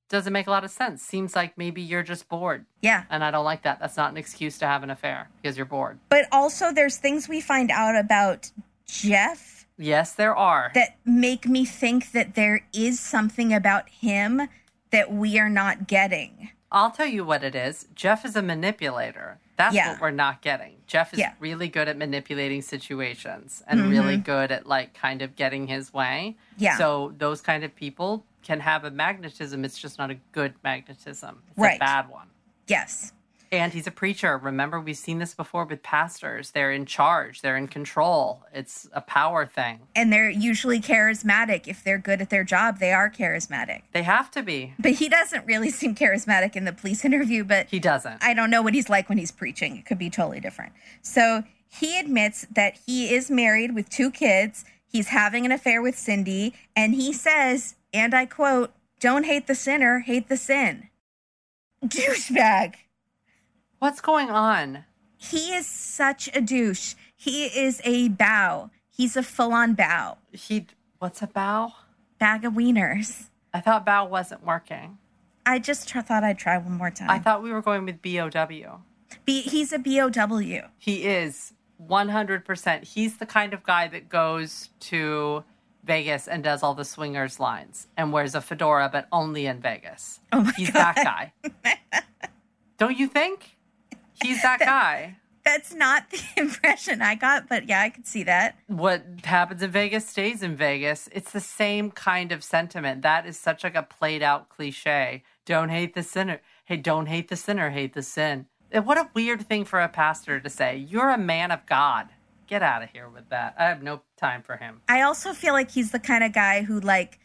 Doesn't make a lot of sense. Seems like maybe you're just bored. Yeah. And I don't like that. That's not an excuse to have an affair because you're bored. But also there's things we find out about Jeff Yes, there are. that make me think that there is something about him that we are not getting. I'll tell you what it is. Jeff is a manipulator. That's Yeah. what we're not getting. Jeff is Yeah. really good at manipulating situations and mm-hmm. really good at like kind of getting his way. Yeah. So those kind of people can have a magnetism. It's just not a good magnetism. It's Right. a bad one. Yes. And he's a preacher. Remember, we've seen this before with pastors. They're in charge, they're in control. It's a power thing. And they're usually charismatic. If they're good at their job, they are charismatic. They have to be. But he doesn't really seem charismatic in the police interview, but He doesn't. I don't know what he's like when he's preaching. It could be totally different. So he admits that he is married with two kids. He's having an affair with Cindy. And he says, and I quote, don't hate the sinner, hate the sin. Douchebag. What's going on? He is such a douche. He is a bow. He's a full on bow. He, what's a bow? Bag of wieners. I thought bow wasn't working. I just tr- thought I'd try one more time. I thought we were going with BOW. B- he's a BOW. He is 100%. He's the kind of guy that goes to Vegas and does all the swingers lines and wears a fedora, but only in Vegas. Oh my He's God. that guy. Don't you think? He's that guy. That's not the impression I got, but yeah, I could see that. What happens in Vegas stays in Vegas. It's the same kind of sentiment. That is such like a played out cliche. Don't hate the sinner. Hey, don't hate the sinner, hate the sin. And what a weird thing for a pastor to say. You're a man of God. Get out of here with that. I have no time for him. I also feel like he's the kind of guy who like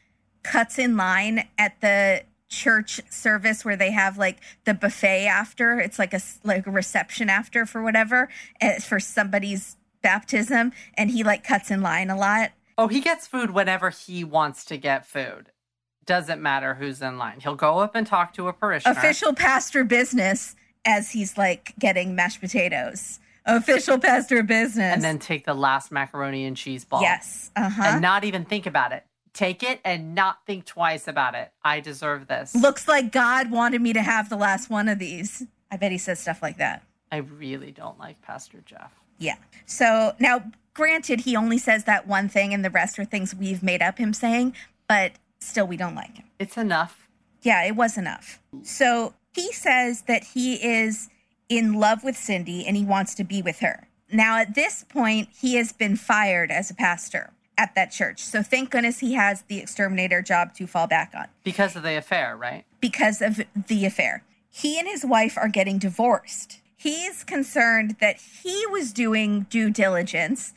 cuts in line at the church service where they have like the buffet after. It's like a like a reception after for whatever eh, for somebody's baptism, and he like cuts in line a lot. Oh, he gets food whenever he wants to get food. Doesn't matter who's in line. He'll go up and talk to a parishioner. Official pastor business as he's like getting mashed potatoes. Official pastor business. and then take the last macaroni and cheese ball. yes, uh huh. And not even think about it. Take it and not think twice about it. I deserve this. Looks like God wanted me to have the last one of these. I bet he says stuff like that. I really don't like Pastor Jeff. Yeah. So now, granted, he only says that one thing, and the rest are things we've made up him saying, but still, we don't like him. It's enough. Yeah, it was enough. So he says that he is in love with Cindy and he wants to be with her. Now, at this point, he has been fired as a pastor at that church. So thank goodness he has the exterminator job to fall back on Because of the affair, right? because of the affair. He and his wife are getting divorced. He's concerned that he was doing due diligence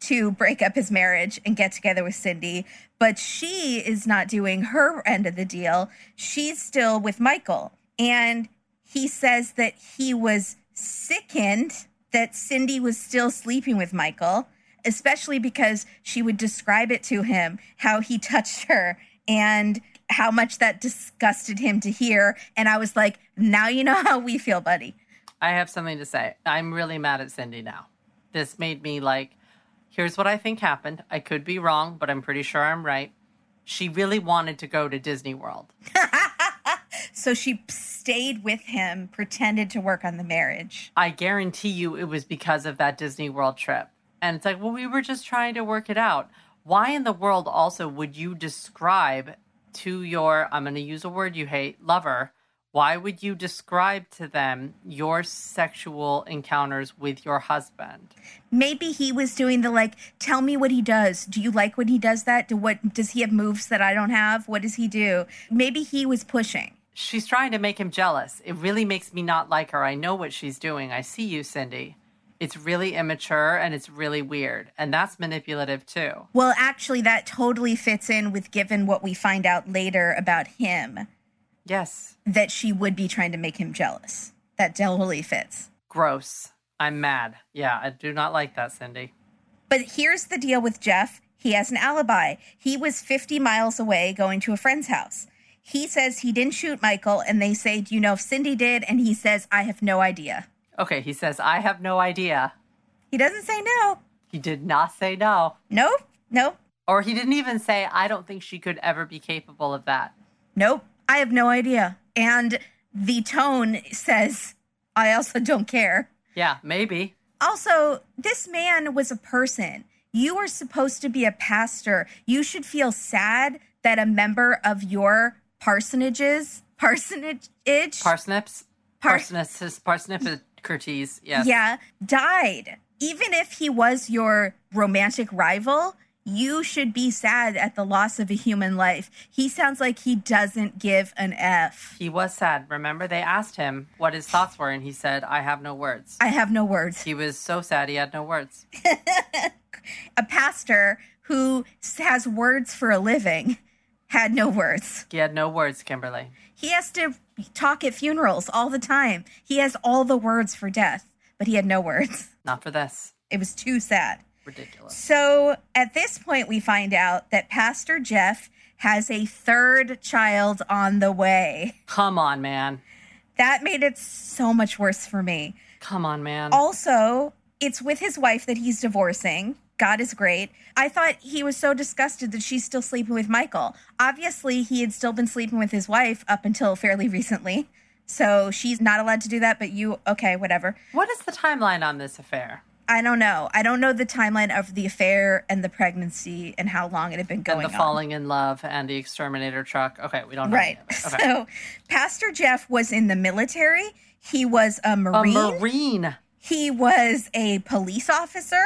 to break up his marriage and get together with Cindy, but she is not doing her end of the deal. She's still with Michael. And he says that he was sickened that Cindy was still sleeping with Michael, especially because she would describe it to him how he touched her and how much that disgusted him to hear. And I was like, now you know how we feel, buddy. I have something to say. I'm really mad at Cindy now. This made me like, here's what I think happened. I could be wrong, but I'm pretty sure I'm right. She really wanted to go to Disney World. So she stayed with him, pretended to work on the marriage. I guarantee you it was because of that Disney World trip. And it's like, well, we were just trying to work it out. Why in the world also would you describe to your, I'm going to use a word you hate, lover, why would you describe to them your sexual encounters with your husband? Maybe he was doing the like, tell me what he does. Do you like when he does that? Do what does he have moves that I don't have? What does he do? Maybe he was pushing. She's trying to make him jealous. It really makes me not like her. I know what she's doing. I see you, Cindy. It's really immature and it's really weird. And that's manipulative too. Well, actually, that totally fits in with given what we find out later about him Yes. that she would be trying to make him jealous. That totally fits. Gross. I'm mad. Yeah, I do not like that, Cindy. But here's the deal with Jeff he has an alibi. He was 50 miles away going to a friend's house. He says he didn't shoot Michael, and they say, Do you know if Cindy did? And he says, I have no idea. Okay, he says, I have no idea. He doesn't say no. He did not say no. Nope. Nope. Or he didn't even say, I don't think she could ever be capable of that. Nope. I have no idea. And the tone says, I also don't care. Yeah, maybe. Also, this man was a person. You are supposed to be a pastor. You should feel sad that a member of your parsonages, parsonage, Parsnips? Par- Parsnips, parsnipicerties, yes. yeah, died. Even if he was your romantic rival, you should be sad at the loss of a human life. He sounds like he doesn't give an F. He was sad. Remember, they asked him what his thoughts were, and he said, I have no words. I have no words. He was so sad he had no words. A pastor who has words for a living had no words. He had no words, Kimberly. He has to talk at funerals all the time. He has all the words for death, but he had no words. Not for this. It was too sad. Ridiculous. So at this point, we find out that Pastor Jeff has a third child on the way. Come on, man. That made it so much worse for me. Come on, man. Also, it's with his wife that he's divorcing. God is great. I thought he was so disgusted that she's still sleeping with Michael. Obviously, he had still been sleeping with his wife up until fairly recently. So she's not allowed to do that, but you, okay, whatever. What is the timeline on this affair? I don't know. I don't know the timeline of the affair and the pregnancy and how long it had been going and the on. falling in love and the exterminator truck. Okay, we don't know. Right. any of it. Okay. So, Pastor Jeff was in the military. He was a a Marine. marine. He was a police officer.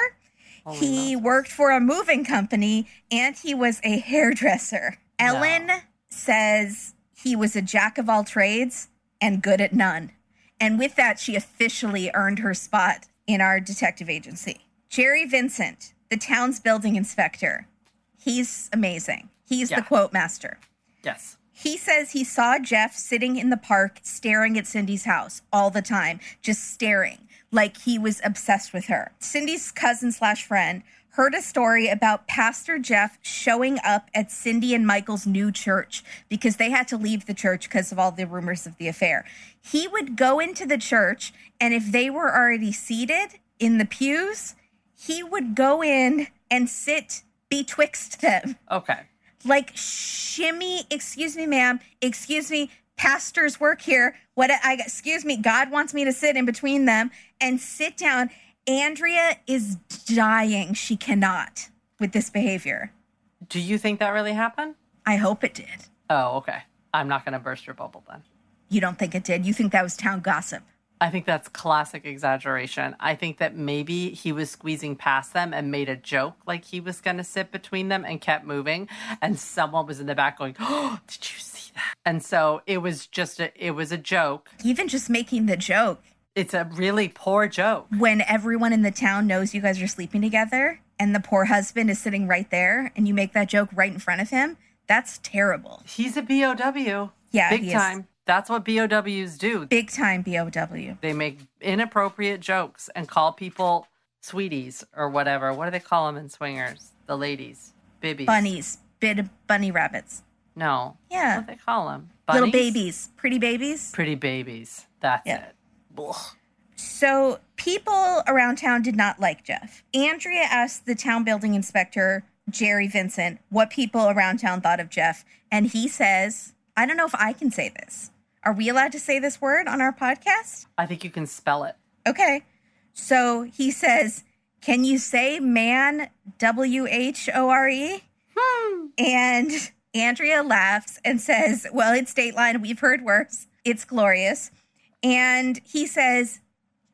Holy he Moses. worked for a moving company and he was a hairdresser. Ellen says he was a jack of all trades and good at none. And with that, she officially earned her spot in our detective agency. Jerry Vincent, the town's building inspector, he's amazing. He's Yeah. the quote master. Yes. He says he saw Jeff sitting in the park staring at Cindy's house all the time, just staring, like he was obsessed with her. Cindy's cousin slash friend heard a story about Pastor Jeff showing up at Cindy and Michael's new church because they had to leave the church because of all the rumors of the affair. He would go into the church, and if they were already seated in the pews, he would go in and sit betwixt them Okay. like shimmy excuse me ma'am excuse me pastors work here what i excuse me god wants me to sit in between them and sit down andrea is dying she cannot with this behavior Do you think that really happened? i hope it did Oh, okay. I'm not going to burst your bubble then. you don't think it did you think that was town gossip I think that's classic exaggeration. I think that maybe he was squeezing past them and made a joke like he was going to sit between them and kept moving. And someone was in the back going, Oh, did you? And so it was just a, it was a joke. even just making the joke It's a really poor joke. when everyone in the town knows you guys are sleeping together and the poor husband is sitting right there and you make that joke right in front of him that's terrible He's a BOW. Yeah, Big he is. time. That's what BOWs do. big time bow They make inappropriate jokes and call people sweeties or whatever. What do they call them in swingers? The ladies. Bibbies. bunnies bit bunny rabbits No. Yeah. What do they call them? little babies, pretty babies. Pretty babies. That's Yeah. it. Ugh. So people around town did not like Jeff. Andrea asked the town building inspector, Jerry Vincent, what people around town thought of Jeff. And he says, I don't know if I can say this, Are we allowed to say this word on our podcast? I think you can spell it. Okay. So he says, Can you say man, W H O R E? Hmm. And Andrea laughs and says, Well, it's Dateline. We've heard worse. It's glorious. And he says,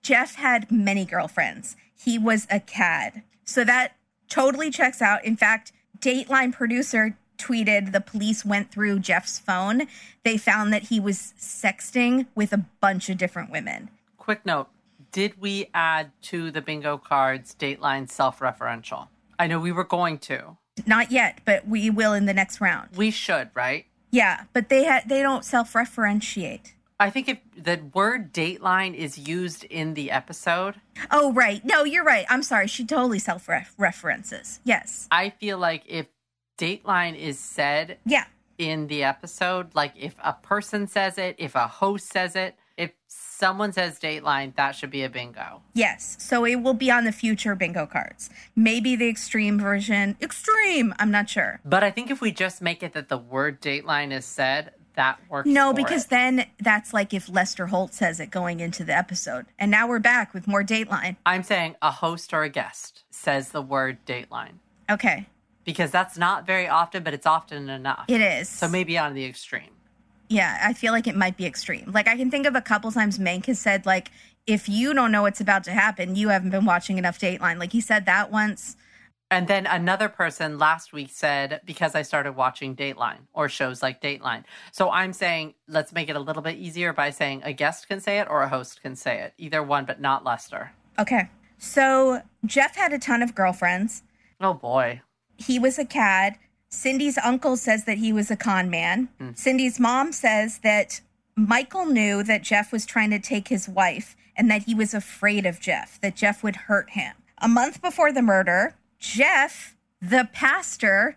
Jeff had many girlfriends. He was a cad. So that totally checks out. In fact, Dateline producer tweeted the police went through Jeff's phone. They found that he was sexting with a bunch of different women. Quick note Did we add to the bingo cards Dateline self referential? I know we were going to. Not yet, but we will in the next round. We should, right? Yeah, but they ha- they don't self-referentiate. I think if the word Dateline is used in the episode, Oh, right. No, you're right. I'm sorry. She totally self-references. Yes. I feel like if Dateline is said Yeah. in the episode, like if a person says it, if a host says it, if someone says Dateline, that should be a bingo. Yes. So it will be on the future bingo cards. Maybe the extreme version. Extreme. I'm not sure. But I think if we just make it that the word Dateline is said, that works. No, because it. then that's like if Lester Holt says it going into the episode. And now we're back with more Dateline. I'm saying a host or a guest says the word Dateline Okay. because that's not very often, but it's often enough. It is. So maybe on the extreme. Yeah, I feel like it might be extreme. Like I can think of a couple times Mank has said like if you don't know what's about to happen, you haven't been watching enough Dateline. Like he said that once. And then another person last week said, because I started watching Dateline or shows like Dateline. So I'm saying, let's make it a little bit easier by saying a guest can say it or a host can say it. Either one, but not Lester. Okay. So Jeff had a ton of girlfriends. Oh boy. He was a cad. Cindy's uncle says that he was a con man. Hmm. Cindy's mom says that Michael knew that Jeff was trying to take his wife and that he was afraid of Jeff, that Jeff would hurt him. A month before the murder, Jeff, the pastor,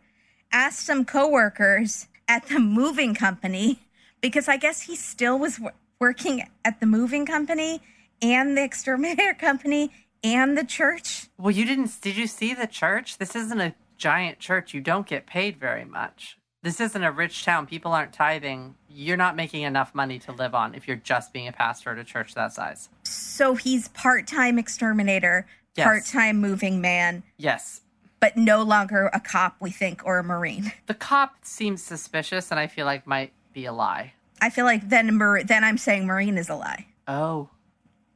asked some coworkers at the moving company because I guess he still was w- working at the moving company and the exterminator company and the church. Well, you didn't, did you see the church? This isn't a giant church. You don't get paid very much. This isn't a rich town. People aren't tithing. You're not making enough money to live on if you're just being a pastor at a church that size. So he's part-time exterminator, Yes. part-time moving man, Yes. but no longer a cop, we think, or a marine. The cop seems suspicious and I feel like might be a lie. I feel like then then I'm saying marine is a lie. Oh,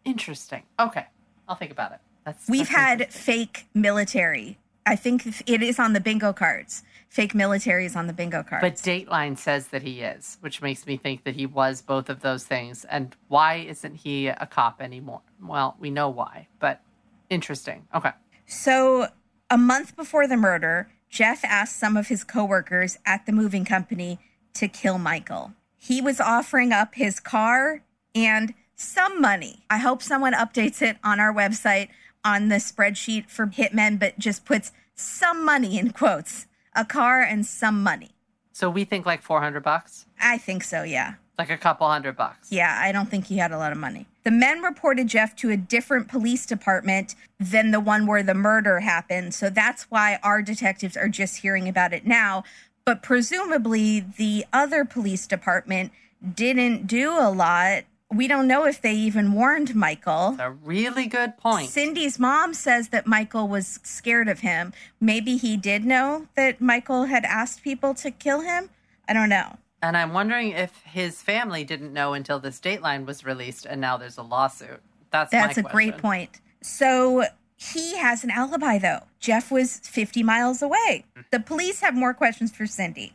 interesting. Okay, I'll think about it. That's We've that's had fake military. I think it is on the bingo cards. Fake military is on the bingo cards. but Dateline says that he is, which makes me think that he was both of those things. And why isn't he a cop anymore? Well, we know why, but interesting. Okay, So, a month before the murder, Jeff asked some of his coworkers at the moving company to kill Michael. He was offering up his car and some money. I hope someone updates it on our website on the spreadsheet for hitmen, but just puts some money in quotes a car and some money. so we think like four hundred bucks, I think so, yeah. like a couple hundred bucks. Yeah, I don't think he had a lot of money. The men reported Jeff to a different police department than the one where the murder happened. So that's why our detectives are just hearing about it now. But presumably, the other police department didn't do a lot. We don't know if they even warned Michael. A really good point. Cindy's mom says that Michael was scared of him. Maybe he did know that Michael had asked people to kill him. I don't know. And I'm wondering if his family didn't know until this Dateline was released, and now there's a lawsuit. That's my That's a great point. So he has an alibi, though. Jeff was 50 miles away. The police have more questions for Cindy.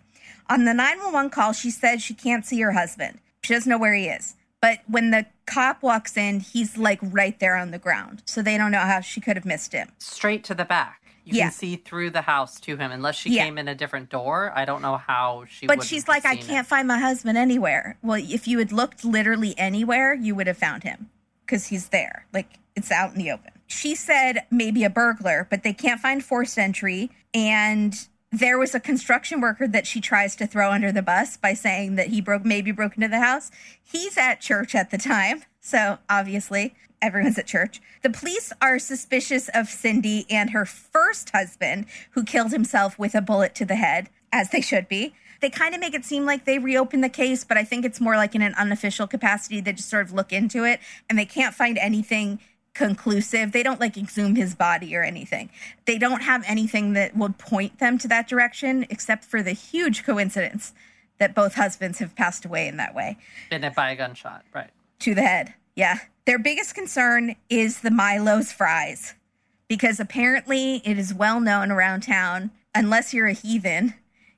On the 911 call, she said she can't see her husband. She doesn't know where he is. But when the cop walks in, he's like right there on the ground. So they don't know how she could have missed him. straight to the back. You Yeah. can see through the house to him, unless she Yeah. came in a different door. I don't know how she. But she's like, I can't it. find my husband anywhere. Well, if you had looked literally anywhere, you would have found him because he's there. Like it's out in the open. She said maybe a burglar, but they can't find forced entry. And there was a construction worker that she tries to throw under the bus by saying that he broke maybe broke into the house. He's at church at the time, so obviously everyone's at church. The police are suspicious of Cindy and her first husband, who killed himself with a bullet to the head, as they should be. They kind of make it seem like they reopened the case, but I think it's more like in an unofficial capacity. They just sort of look into it and they can't find anything conclusive. They don't like exhume his body or anything. They don't have anything that would point them to that direction, except for the huge coincidence that both husbands have passed away in that way Been hit by a gunshot, right? to the head. Yeah. Their biggest concern is the Milo's fries because apparently it is well known around town, unless you're a heathen,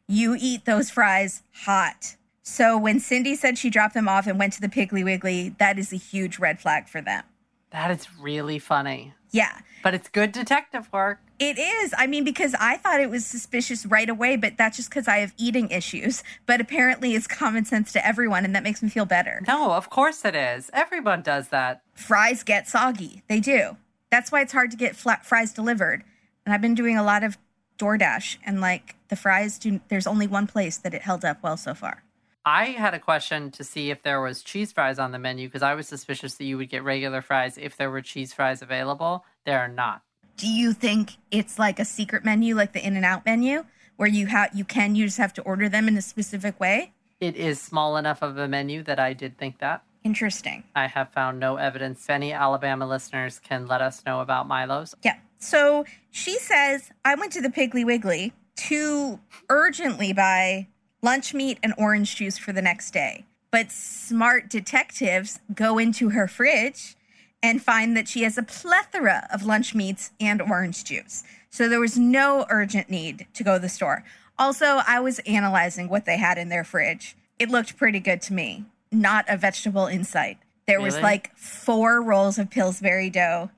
you eat those fries hot. So when Cindy said she dropped them off and went to the Piggly Wiggly, that is a huge red flag for them. That is really funny. Yeah. But it's good detective work. It is. I mean, because I thought it was suspicious right away, but that's just because I have eating issues. But apparently, it's common sense to everyone, and that makes me feel better. No, of course it is. Everyone does that. Fries get soggy. They do. That's why it's hard to get flat fries delivered. And I've been doing a lot of DoorDash, and like the fries do. There's only one place that it held up well so far. I had a question to see if there was cheese fries on the menu because I was suspicious that you would get regular fries if there were cheese fries available. There are not. Do you think it's like a secret menu, like the In and Out menu, where you have you can you just have to order them in a specific way? It is small enough of a menu that I did think that. Interesting. I have found no evidence. If any Alabama listeners can let us know about Milo's. Yeah. So she says, I went to the Piggly Wiggly to urgently buy lunch meat and orange juice for the next day. But smart detectives go into her fridge and find that she has a plethora of lunch meats and orange juice. So there was no urgent need to go to the store. Also, I was analyzing what they had in their fridge. It looked pretty good to me. Not a vegetable insight. There was like four rolls of Pillsbury dough,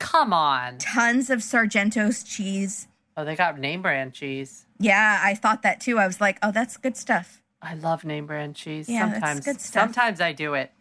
Come on. tons of Sargento's cheese. Oh, they got name brand cheese. Yeah, I thought that too. I was like, oh, that's good stuff. I love name brand cheese. Yeah, that's sometimes good stuff. sometimes I do it.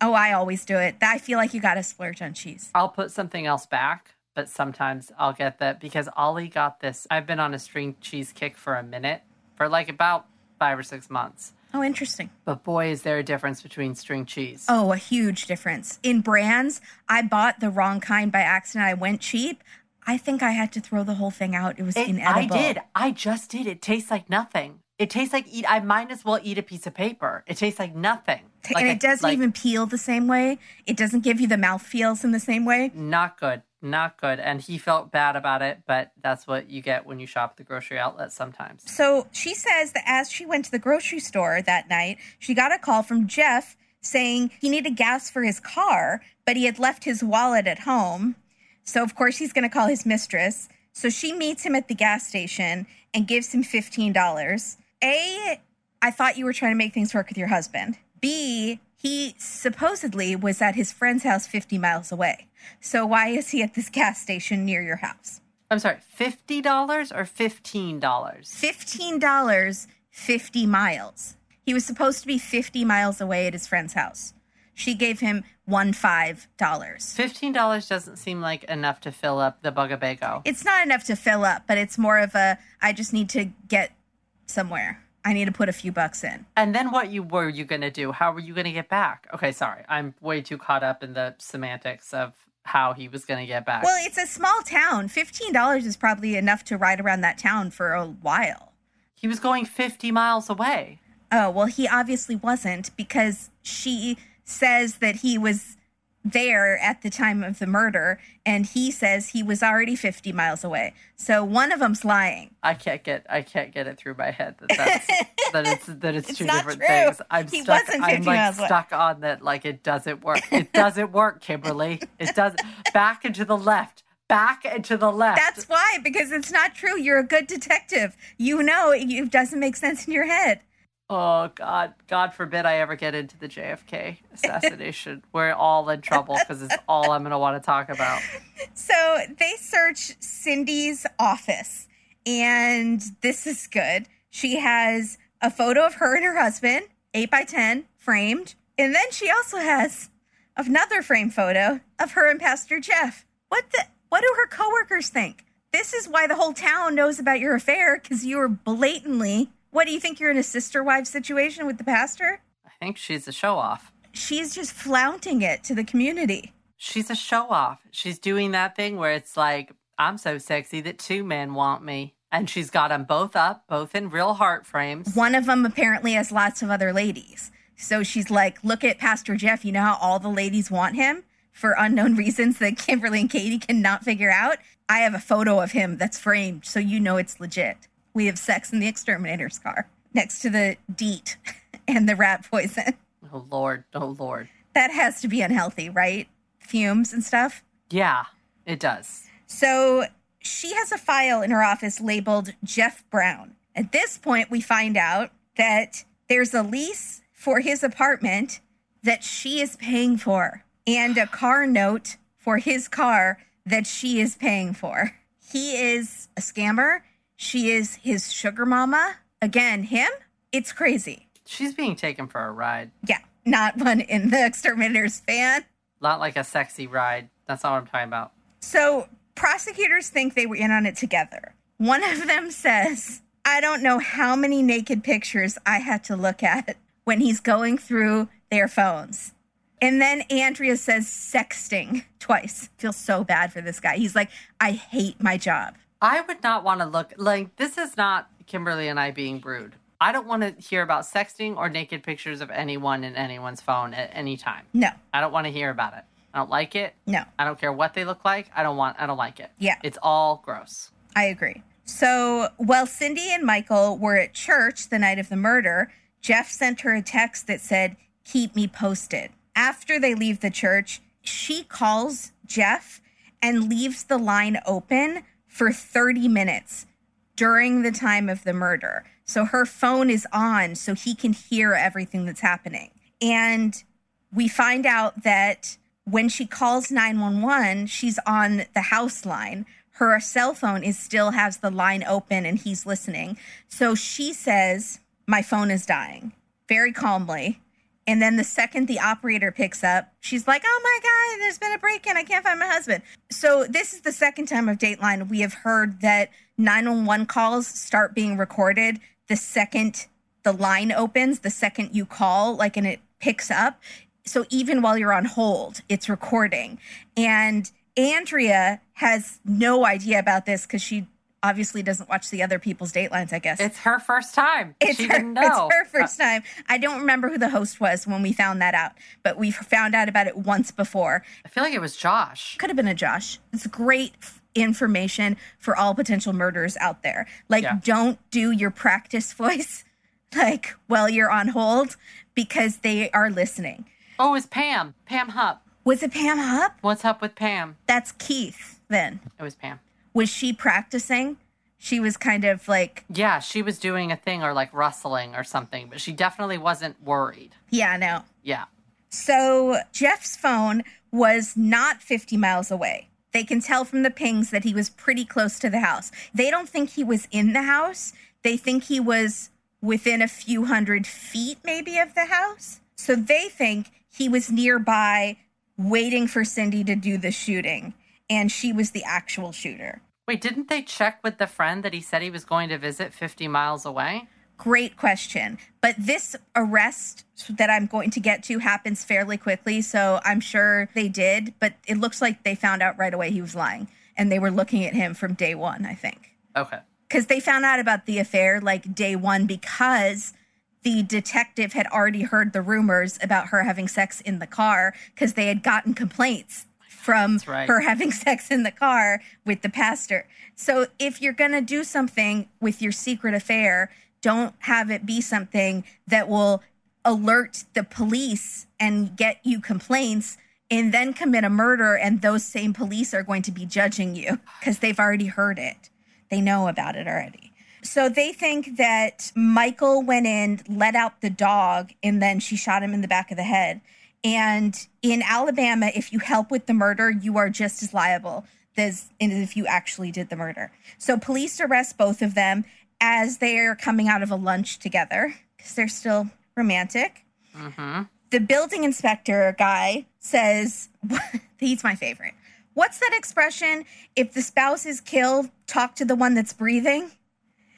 Oh, I always do it. I feel like you got to splurge on cheese. I'll put something else back, but sometimes I'll get that because Ollie got this. I've been on a string cheese kick for a minute, for like about five or six months. Oh, interesting. But boy, is there a difference between string cheese. Oh, a huge difference. In brands, I bought the wrong kind by accident. I went cheap. I think I had to throw the whole thing out. It was It- I inedible. did. I just did. It tastes like nothing. It tastes like eat. I might as well eat a piece of paper. It tastes like nothing. Like and a- it doesn't like- even peel the same way. It doesn't give you the mouth feels in the same way. not good. Not good. And he felt bad about it, but that's what you get when you shop at the grocery outlet sometimes. So she says that as she went to the grocery store that night, she got a call from Jeff saying he needed gas for his car, but he had left his wallet at home. So, of course, he's going to call his mistress. So she meets him at the gas station and gives him $15. A, I thought you were trying to make things work with your husband. B, he supposedly was at his friend's house 50 miles away. So why is he at this gas station near your house? I'm sorry, $50 or $15? $15 50 miles. He was supposed to be 50 miles away at his friend's house. She gave him one five dollars. $15 doesn't seem like enough to fill up the Bugabago. It's not enough to fill up, but it's more of a I just need to get somewhere. I need to put a few bucks in. And then what you were you going to do? How were you going to get back? Okay, sorry. I'm way too caught up in the semantics of how he was going to get back. Well, it's a small town. $15 is probably enough to ride around that town for a while. he was going 50 miles away. Oh, well, he obviously wasn't because she says that he was there at the time of the murder and he says he was already 50 miles away. So one of them's lying. I can't get I can't get it through my head that that's that it's that it's, It's two different true. things. I'm He stuck. I'm like miles away. stuck on that. Like it doesn't work. It doesn't work, Kimberly. It does back and to the left. Back and to the left. That's why, because it's not true. You're a good detective. You know it doesn't make sense in your head. Oh God, God forbid I ever get into the JFK assassination. We're all in trouble because it's all I'm going to want to talk about. So they search Cindy's office, and this is good. She has a photo of her and her husband, 8 by 10, framed. And then she also has another frame photo of her and Pastor Jeff. What the what do her coworkers think? this is why the whole town knows about your affair because you were blatantly. What do you think? You're in a sister wife situation with the pastor? I think she's a show off. She's just flaunting it to the community. She's a show off. She's doing that thing where it's like, I'm so sexy that two men want me. And she's got them both up, both in real heart frames. One of them apparently has lots of other ladies. So she's like, look at Pastor Jeff. You know how all the ladies want him for unknown reasons that Kimberly and Katie cannot figure out? I have a photo of him that's framed, so you know it's legit. We have sex in the exterminator's car next to the DEET and the rat poison. Oh, Lord. Oh, Lord. That has to be unhealthy, right? Fumes and stuff. Yeah, it does. So she has a file in her office labeled Jeff Brown. At this point, we find out that there's a lease for his apartment that she is paying for and a car note for his car that she is paying for. He is a scammer. She is his sugar mama. Again, him? It's crazy. She's being taken for a ride. Yeah, not one in the Exterminator's fan. Not like a sexy ride. That's not what I'm talking about. So prosecutors think they were in on it together. One of them says, I don't know how many naked pictures I had to look at when he's going through their phones. And then Andrea says sexting twice. Feels so bad for this guy. He's like, I hate my job. I would not want to look like this is not Kimberly and I being rude. I don't want to hear about sexting or naked pictures of anyone in anyone's phone at any time. No, I don't want to hear about it. I don't like it. no, I don't care what they look like. I don't want I don't like it. Yeah. It's all gross. I agree. So while Cindy and Michael were at church the night of the murder, Jeff sent her a text that said, Keep me posted. After they leave the church, she calls Jeff and leaves the line open for 30 minutes during the time of the murder. So her phone is on so he can hear everything that's happening. And we find out that when she calls 911, she's on the house line. Her cell phone is still has the line open and he's listening. So she says, "My phone is dying." Very calmly. And then the second the operator picks up, she's like, "Oh my god, there's been a break-in. I can't find my husband." So this is the second time of Dateline we have heard that 911 calls start being recorded the second the line opens, the second you call, like and it picks up. So even while you're on hold, it's recording. And Andrea has no idea about this because she obviously doesn't watch the other people's datelines, I guess. It's her first time. It's she her, didn't know. It's her first uh, time. I don't remember who the host was when we found that out, but we found out about it once before. I feel like it was Josh. Could have been a Josh. It's great information for all potential murderers out there. Like, Yeah. don't do your practice voice like while you're on hold because they are listening. Oh, it was Pam. Pam Hupp. Was it Pam Hupp? What's up with Pam? That's Keith then. It was Pam. Was she practicing? She was kind of like, Yeah, she was doing a thing or like rustling or something, but she definitely wasn't worried. yeah, no. Yeah. So Jeff's phone was not 50 miles away. They can tell from the pings that he was pretty close to the house. They don't think he was in the house. They think he was within a few hundred feet, maybe, of the house. So they think he was nearby waiting for Cindy to do the shooting, and she was the actual shooter. Wait, didn't they check with the friend that he said he was going to visit 50 miles away? Great question. But this arrest that I'm going to get to happens fairly quickly. So I'm sure they did. But it looks like they found out right away he was lying. And they were looking at him from day one, I think. Okay. Because they found out about the affair like day one because the detective had already heard the rumors about her having sex in the car because they had gotten complaints from right. her having sex in the car with the pastor. So if you're going to do something with your secret affair, don't have it be something that will alert the police and get you complaints and then commit a murder and those same police are going to be judging you because they've already heard it. They know about it already. So they think that Michael went in, let out the dog, and then she shot him in the back of the head. And in Alabama, if you help with the murder, you are just as liable as, if you actually did the murder. So police arrest both of them as they're coming out of a lunch together because they're still romantic. Mm-hmm. The building inspector guy says, he's my favorite. What's that expression? If the spouse is killed, talk to the one that's breathing.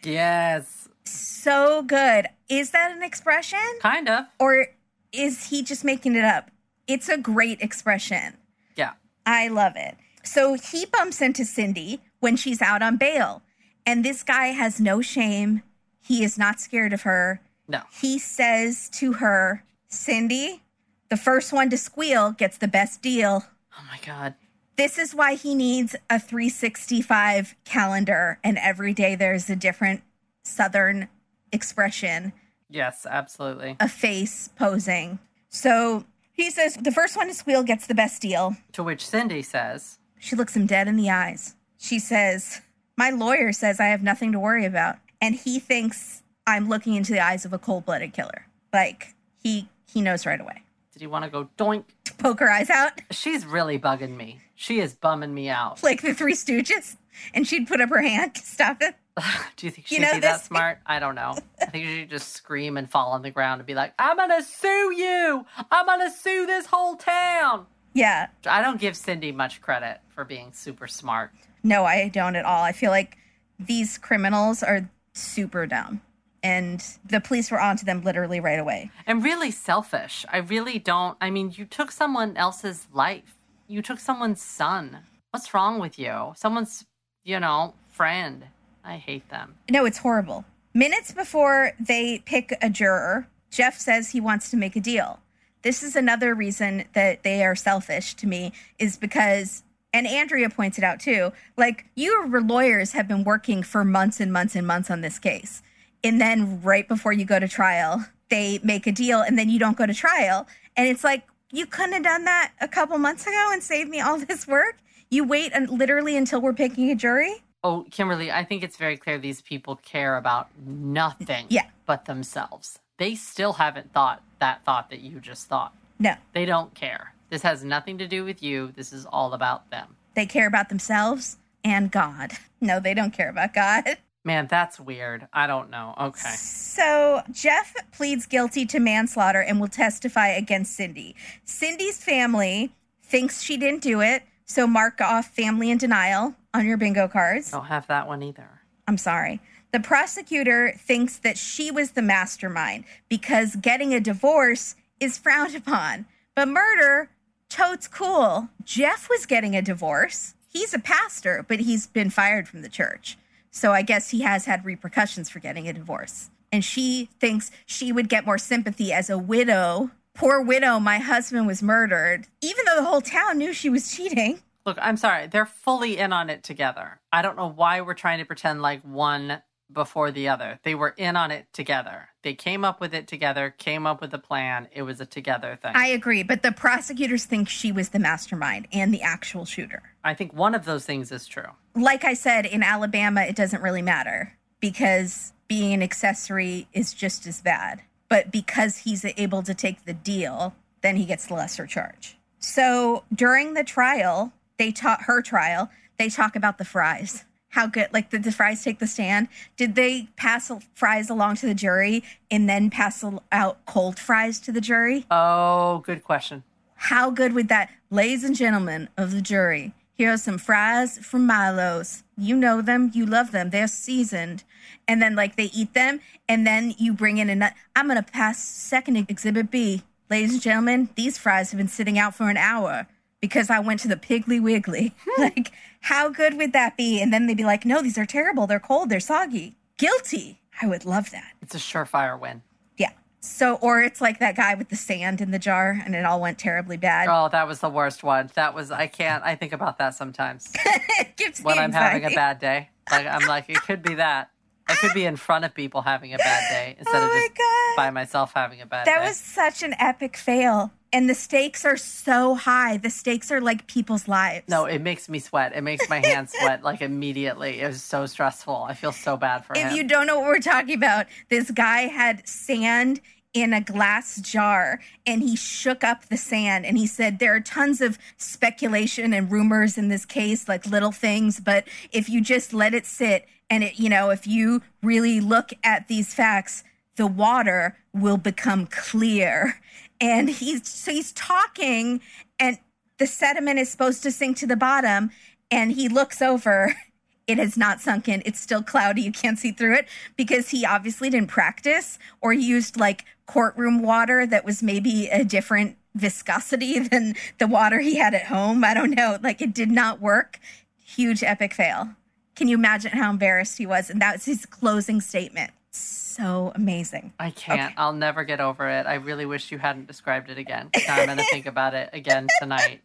Yes. So good. Is that an expression? Kind of. Or is he just making it up? It's a great expression. Yeah. I love it. So he bumps into Cindy when she's out on bail. And this guy has no shame. He is not scared of her. No. He says to her, Cindy, the first one to squeal gets the best deal. Oh my God. This is why he needs a 365 calendar, and every day there's a different Southern expression, Yes, absolutely. a face posing. So he says, the first one to squeal gets the best deal. To which Cindy says, She looks him dead in the eyes. She says, My lawyer says I have nothing to worry about. And he thinks I'm looking into the eyes of a cold blooded killer. Like, he he knows right away. Did he want to go doink? Poke her eyes out She's really bugging me. She is bumming me out. like the three stooges. And she'd put up her hand to stop it. Do you think she'd know be that smart? I don't know. I think she'd just scream and fall on the ground and be like, I'm going to sue you. I'm going to sue this whole town. Yeah. I don't give Cindy much credit for being super smart. No, I don't at all. I feel like these criminals are super dumb. And the police were onto them literally right away. and really selfish. I really don't. I mean, you took someone else's life. You took someone's son. What's wrong with you? Someone's, you know, friend. I hate them. No, it's horrible. Minutes before they pick a juror, Jeff says he wants to make a deal. This is another reason that they are selfish to me, is because, and Andrea points it out too, like you lawyers have been working for months and months and months on this case. And then right before you go to trial, they make a deal and then you don't go to trial. And it's like, you couldn't have done that a couple months ago and saved me all this work. You wait un- literally until we're picking a jury. Oh, Kimberly, I think it's very clear these people care about nothing Yeah. but themselves. They still haven't thought that thought that you just thought. No, They don't care. This has nothing to do with you. This is all about them. They care about themselves and God. No, they don't care about God. Man, that's weird. I don't know. Okay. So Jeff pleads guilty to manslaughter and will testify against Cindy. Cindy's family thinks she didn't do it, so mark off family in denial on your bingo cards. Don't have that one either. I'm sorry. The prosecutor thinks that she was the mastermind because getting a divorce is frowned upon. But murder, totes cool. Jeff was getting a divorce. He's a pastor, but he's been fired from the church. So I guess he has had repercussions for getting a divorce. And she thinks she would get more sympathy as a widow. Poor widow, my husband was murdered, even though the whole town knew she was cheating. Look, I'm sorry. They're fully in on it together. I don't know why we're trying to pretend like one before the other. They were in on it together. They came up with it together, came up with a plan. It was a together thing. I agree, but the prosecutors think she was the mastermind and the actual shooter. I think one of those things is true. Like I said, in Alabama, it doesn't really matter because being an accessory is just as bad. But because he's able to take the deal, then he gets the lesser charge. So during the trial, they taught her trial, they talk about the fries. How good, like, did the fries take the stand? Did they pass fries along to the jury and then pass out cold fries to the jury? Oh, good question. How good would that, ladies and gentlemen of the jury? Here are some fries from Milo's. You know them, you love them, they're seasoned. And then, like, they eat them, and then you bring in a nut. I'm gonna pass second exhibit B. Ladies and gentlemen, these fries have been sitting out for an hour because I went to the Piggly Wiggly. Hmm. like, how good would that be? And then they'd be like, no, these are terrible. They're cold, they're soggy. Guilty. I would love that. It's a surefire win. Yeah. So, or it's like that guy with the sand in the jar and it all went terribly bad. Oh, that was the worst one. That was, I can't, I think about that sometimes it gives when I'm having a bad day. Like, I'm like, it could be that. I could be in front of people having a bad day instead Oh of just by myself having a bad That day. That was such an epic fail. And the stakes are so high. The stakes are like people's lives. No, it makes me sweat. It makes my hands sweat like immediately. It was so stressful. I feel so bad for if him. you don't know what we're talking about, this guy had sand in a glass jar and he shook up the sand and he said there are tons of speculation and rumors in this case like little things but if you just let it sit and it you know if you really look at these facts the water will become clear and he's so he's talking and the sediment is supposed to sink to the bottom, and he looks over. It has not sunk in. It's still cloudy. You can't see through it because he obviously didn't practice or used like courtroom water that was maybe a different viscosity than the water he had at home. I don't know. Like it did not work. Huge epic fail. Can you imagine how embarrassed he was? And that was his closing statement. So amazing. I can't. I'll never get over it. I really wish you hadn't described it again. I'm going to think about it again tonight.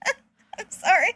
I'm sorry.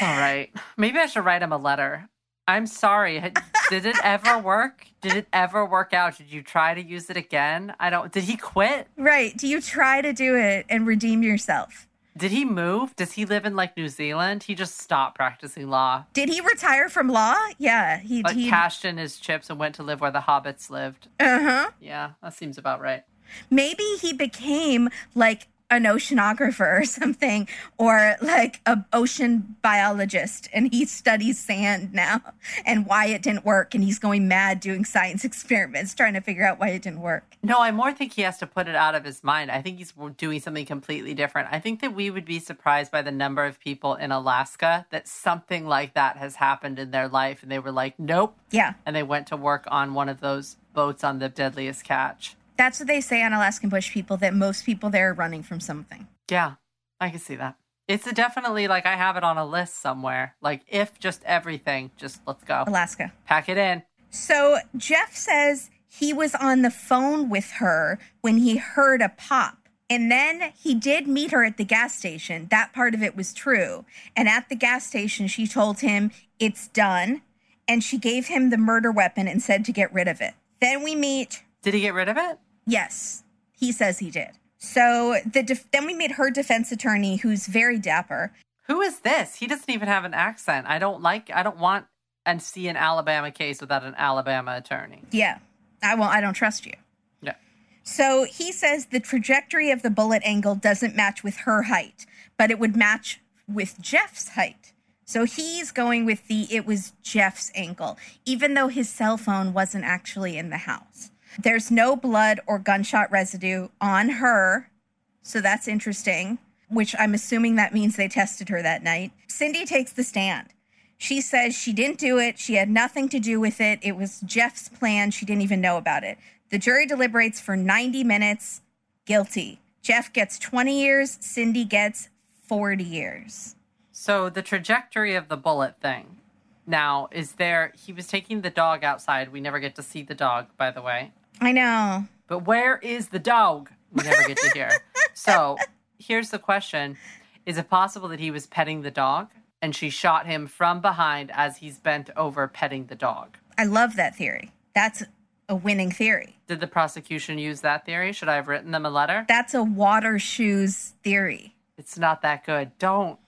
All right. Maybe I should write him a letter. I'm sorry. Did it ever work? Did it ever work out? Did you try to use it again? I don't. Did he quit? Right. Do you try to do it and redeem yourself? Did he move? Does he live in like New Zealand? He just stopped practicing law. Did he retire from law? Yeah, he Like he cashed in his chips and went to live where the hobbits lived. uh-huh. Yeah, that seems about right. Maybe he became like an oceanographer or something or like a ocean biologist and he studies sand now and why it didn't work and he's going mad doing science experiments trying to figure out why it didn't work. No, I more think he has to put it out of his mind. I think he's doing something completely different. I think that we would be surprised by the number of people in Alaska that something like that has happened in their life and they were like, nope. Yeah. And they went to work on one of those boats on the deadliest catch. That's what they say on Alaskan bush people that most people there are running from something. Yeah, I can see that. It's a definitely like I have it on a list somewhere. Like, if just everything, just let's go. Alaska. Pack it in. So Jeff says he was on the phone with her when he heard a pop. And then he did meet her at the gas station. That part of it was true. And at the gas station, she told him it's done. And she gave him the murder weapon and said to get rid of it. Then we meet, Did he get rid of it? Yes, he says he did. So the def- then we made her defense attorney, who's very dapper. Who is this? He doesn't even have an accent. I don't like, I don't want and see an Alabama case without an Alabama attorney. Yeah, I won't. I don't trust you. Yeah. So he says the trajectory of the bullet angle doesn't match with her height, but it would match with Jeff's height. So he's going with the it was Jeff's ankle, even though his cell phone wasn't actually in the house. There's no blood or gunshot residue on her, so that's interesting, which I'm assuming that means they tested her that night. Cindy takes the stand. She says she didn't do it. She had nothing to do with it. It was Jeff's plan. She didn't even know about it. The jury deliberates for 90 minutes. Guilty. Jeff gets 20 years. Cindy gets 40 years. So the trajectory of the bullet thing. Now, is there, he was taking the dog outside. We never get to see the dog, by the way. I know. But where is the dog? We never get to hear. so here's the question Is it possible that he was petting the dog and she shot him from behind as he's bent over petting the dog? I love that theory. That's a winning theory. Did the prosecution use that theory? Should I have written them a letter? That's a water shoes theory. It's not that good. Don't.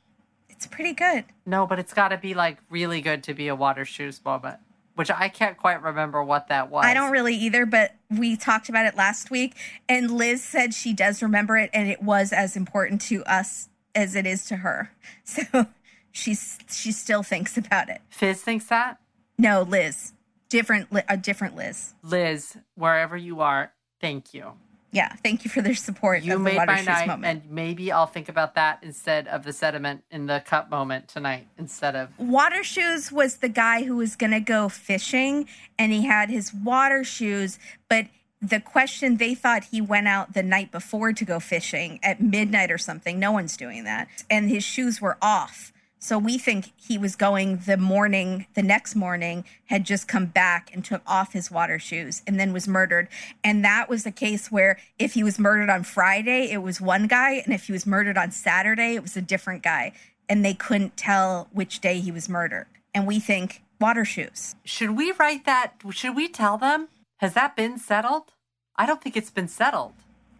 It's pretty good. No, but it's got to be like really good to be a water shoes moment, which I can't quite remember what that was. I don't really either, but we talked about it last week, and Liz said she does remember it, and it was as important to us as it is to her. So she's she still thinks about it. Fizz thinks that. No, Liz, different, a different Liz. Liz, wherever you are, thank you. Yeah, thank you for their support You made water my shoes night, moment. and maybe I'll think about that instead of the sediment in the cup moment tonight. Instead of Water Shoes was the guy who was going to go fishing and he had his water shoes, but the question they thought he went out the night before to go fishing at midnight or something. No one's doing that. And his shoes were off. So we think he was going the morning, the next morning, had just come back and took off his water shoes and then was murdered. And that was the case where if he was murdered on Friday, it was one guy. And if he was murdered on Saturday, it was a different guy. And they couldn't tell which day he was murdered. And we think water shoes. should we write that? Should we tell them? Has that been settled? I don't think it's been settled.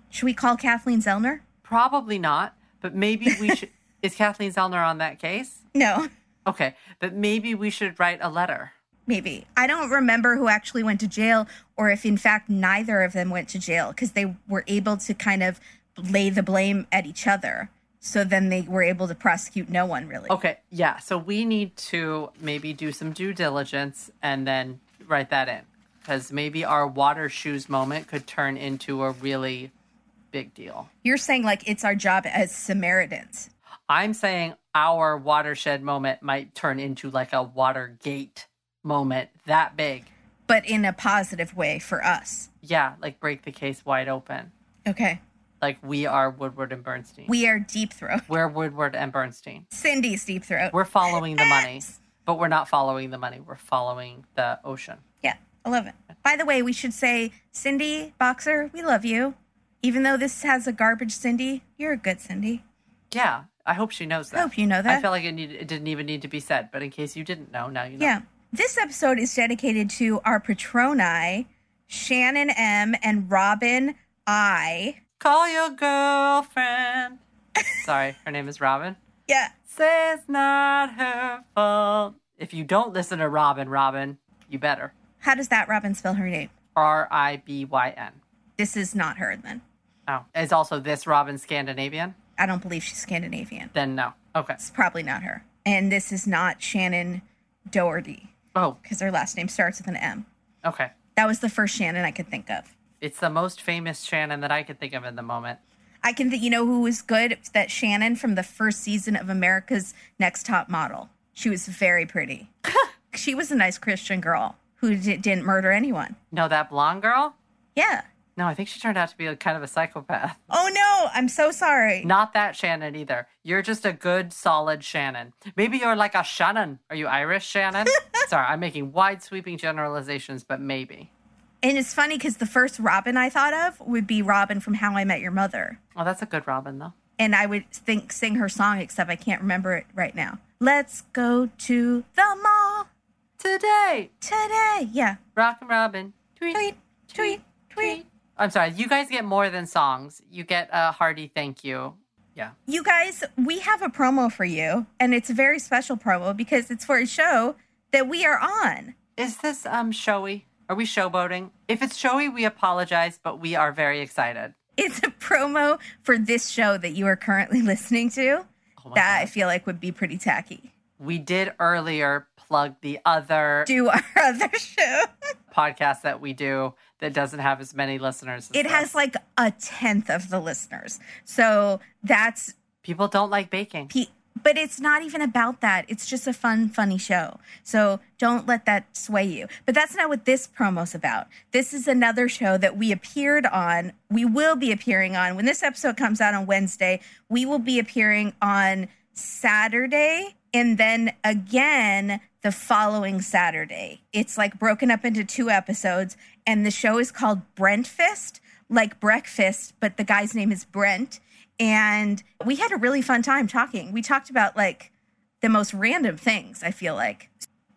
Should we call Kathleen Zellner? Probably not, but maybe we should. Is Kathleen Zellner on that case? No, Okay, but maybe we should write a letter. maybe. I don't remember who actually went to jail or if, in fact, neither of them went to jail because they were able to kind of lay the blame at each other. So then they were able to prosecute no one really. Okay, yeah. So we need to maybe do some due diligence and then write that in because maybe our water shoes moment could turn into a really big deal. You're saying like it's our job as Samaritans. I'm saying our watershed moment might turn into like a Watergate moment that big. But in a positive way for us. Yeah, like break the case wide open. Okay. Like we are Woodward and Bernstein. We are deep throat. We're Woodward and Bernstein. Cindy's deep throat. We're following the money, but we're not following the money. We're following the ocean. Yeah, I love it. By the way, we should say, Cindy Boxer, we love you. Even though this has a garbage Cindy, you're a good Cindy. Yeah, I hope she knows that. I hope you know that. I feel like it, need, it didn't even need to be said, but in case you didn't know, now you know. Yeah. This episode is dedicated to our patroni, Shannon M. and Robin I. Call your girlfriend. Sorry, her name is Robin. Yeah. Say it's not her fault. If you don't listen to Robin, Robin, you better. How does that Robin spell her name? R I B Y N. This is not her then. Oh, is also this Robin Scandinavian? I don't believe she's Scandinavian. Then no. Okay. It's probably not her. And this is not Shannen Doherty Oh, because her last name starts with an M. okay. That was the first Shannon I could think of. It's the most famous Shannon that I could think of in the moment. I can think, you know who was good? It's that Shannon from the first season of America's Next Top Model. She was very pretty. she was a nice Christian girl who di- didn't murder anyone. No, that blonde girl? Yeah. No, I think she turned out to be a, kind of a psychopath. Oh no, I'm so sorry. Not that Shannon either. You're just a good, solid Shannon. Maybe you're like a Shannon. Are you Irish, Shannon? Sorry, I'm making wide sweeping generalizations, but maybe. And it's funny because the first Robin I thought of would be Robin from How I Met Your Mother. Oh, that's a good Robin, though. And I would think sing her song, except I can't remember it right now. Let's go to the mall Today, today. Yeah. Rockin' Robin. Tweet, Tweet, tweet, tweet. I'm sorry, you guys get more than songs. You get a hearty thank you. Yeah. You guys, we have a promo for you, and it's a very special promo because it's for a show that we are on. Is this um showy? Are we showboating? If it's showy, we apologize, but we are very excited. It's a promo for this show that you are currently listening to. Oh that I feel like would be pretty tacky. We did earlier plug the other Do our other show. podcast that we do that doesn't have as many listeners. as It has like a tenth of the listeners. So that's people don't like baking. Pe- but it's not even about that. It's just a fun, funny show. So don't let that sway you. But that's not what this promo's about. This is another show that we appeared on. We will be appearing on. When this episode comes out on Wednesday, we will be appearing on Saturday and then again the following Saturday. It's like broken up into two episodes, and the show is called Brentfast, like breakfast, but the guy's name is Brent and we had a really fun time talking. We talked about like the most random things, I feel like.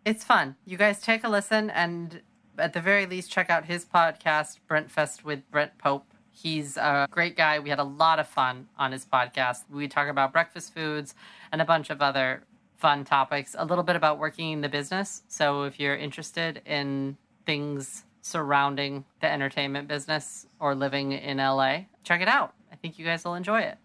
It's fun. You guys take a listen and at the very least check out his podcast, Brentfast with Brent Pope. He's a great guy. We had a lot of fun on his podcast. We talk about breakfast foods and a bunch of other fun topics, a little bit about working in the business. So if you're interested in things surrounding the entertainment business or living in LA, check it out. I think you guys will enjoy it.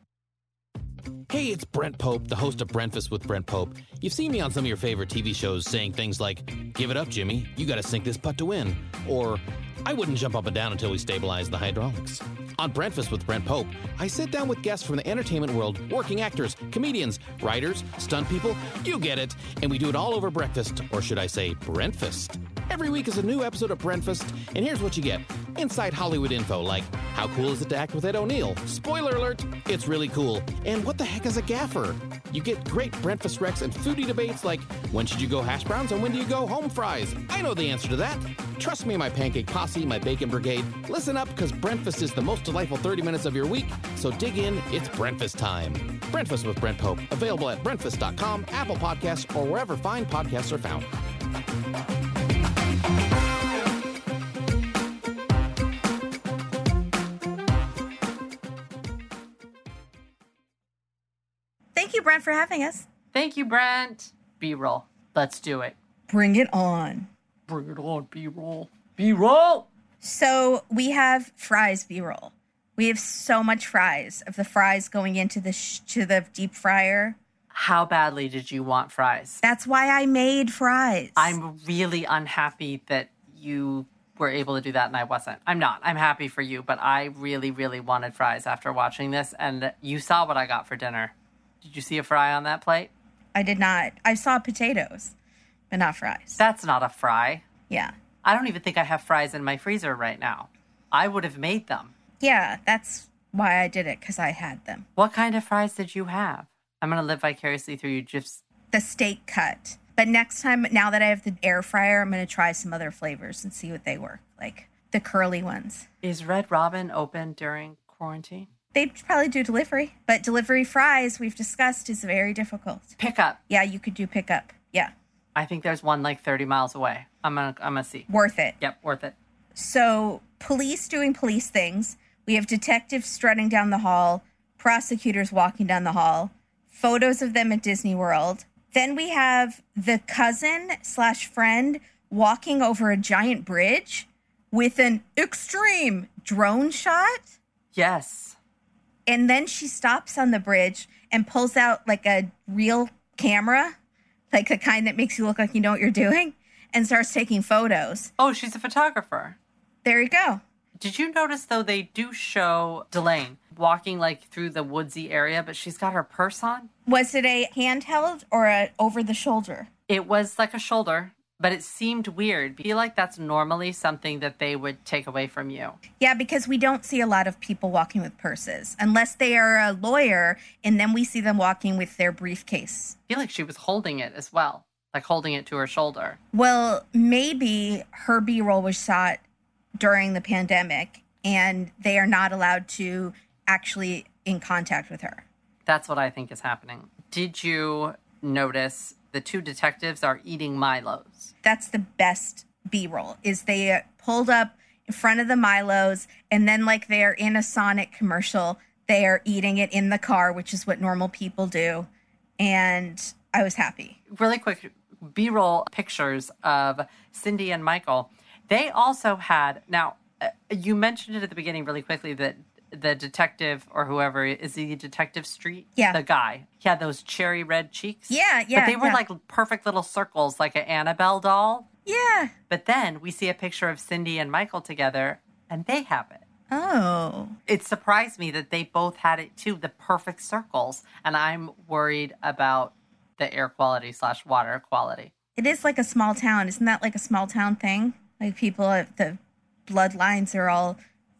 Hey, it's Brent Pope, the host of Breakfast with Brent Pope. You've seen me on some of your favorite TV shows saying things like, Give it up, Jimmy, you gotta sink this putt to win. Or, I wouldn't jump up and down until we stabilize the hydraulics. On Breakfast with Brent Pope, I sit down with guests from the entertainment world, working actors, comedians, writers, stunt people, you get it, and we do it all over breakfast, or should I say, Brentfast. Every week is a new episode of Brentfast, and here's what you get inside Hollywood info like how cool is it to act with Ed O'Neill? Spoiler alert, it's really cool. And what the heck is a gaffer? You get great breakfast recs and foodie debates like when should you go hash browns and when do you go home fries? I know the answer to that. Trust me, my pancake posse, my bacon brigade. Listen up, because breakfast is the most delightful 30 minutes of your week. So dig in, it's breakfast time. Breakfast with Brent Pope, available at breakfast.com, Apple Podcasts, or wherever fine podcasts are found. Thank you, Brent, for having us. Thank you, Brent. B roll. Let's do it. Bring it on. Bring it on, B roll. B roll. So we have fries B roll. We have so much fries of the fries going into the sh- to the deep fryer. How badly did you want fries? That's why I made fries. I'm really unhappy that you were able to do that and I wasn't. I'm not. I'm happy for you, but I really, really wanted fries after watching this. And you saw what I got for dinner. Did you see a fry on that plate? I did not. I saw potatoes, but not fries. That's not a fry. yeah. I don't even think I have fries in my freezer right now. I would have made them. Yeah, that's why I did it because I had them. What kind of fries did you have? I'm going to live vicariously through you. Just The steak cut. But next time, now that I have the air fryer, I'm going to try some other flavors and see what they work like. The curly ones. is Red Robin open during quarantine? They'd probably do delivery, but delivery fries, we've discussed, is very difficult. Pickup. Yeah, you could do pickup. Yeah, I think there's one like 30 miles away. I'm gonna I'm gonna see. worth it. Yep, worth it. So, police doing police things. We have detectives strutting down the hall, prosecutors walking down the hall, photos of them at Disney World. Then we have the cousin slash friend walking over a giant bridge with an extreme drone shot. Yes. And then she stops on the bridge and pulls out like a real camera, like the kind that makes you look like you know what you're doing, and starts taking photos. Oh, she's a photographer. There you go. Did you notice though they do show Delane walking like through the woodsy area, but she's got her purse on? Was it a handheld or a over the shoulder? It was like a shoulder, but it seemed weird. I feel like that's normally something that they would take away from you. Yeah, because we don't see a lot of people walking with purses unless they are a lawyer, and then we see them walking with their briefcase. I feel like she was holding it as well, like holding it to her shoulder. Well, maybe her B roll was shot during the pandemic, and they are not allowed to actually in contact with her. That's what I think is happening. Did you notice the two detectives are eating Milos? That's the best B roll. Is they pulled up in front of the Milos, and then like they are in a Sonic commercial, they are eating it in the car, which is what normal people do, and I was happy. Really quick B roll pictures of Cindy and Michael. They also had, now, uh, you mentioned it at the beginning really quickly that the detective or whoever is the Detective Street? Yeah. The guy. He had those cherry red cheeks. Yeah, yeah, But they were yeah. like perfect little circles, like an Annabelle doll. Yeah. But then we see a picture of Cindy and Michael together, and they have it. Oh. It surprised me that they both had it too, the perfect circles. And I'm worried about the air quality slash water quality. It is like a small town. Isn't that like a small town thing? Like people, uh, the bloodlines are all.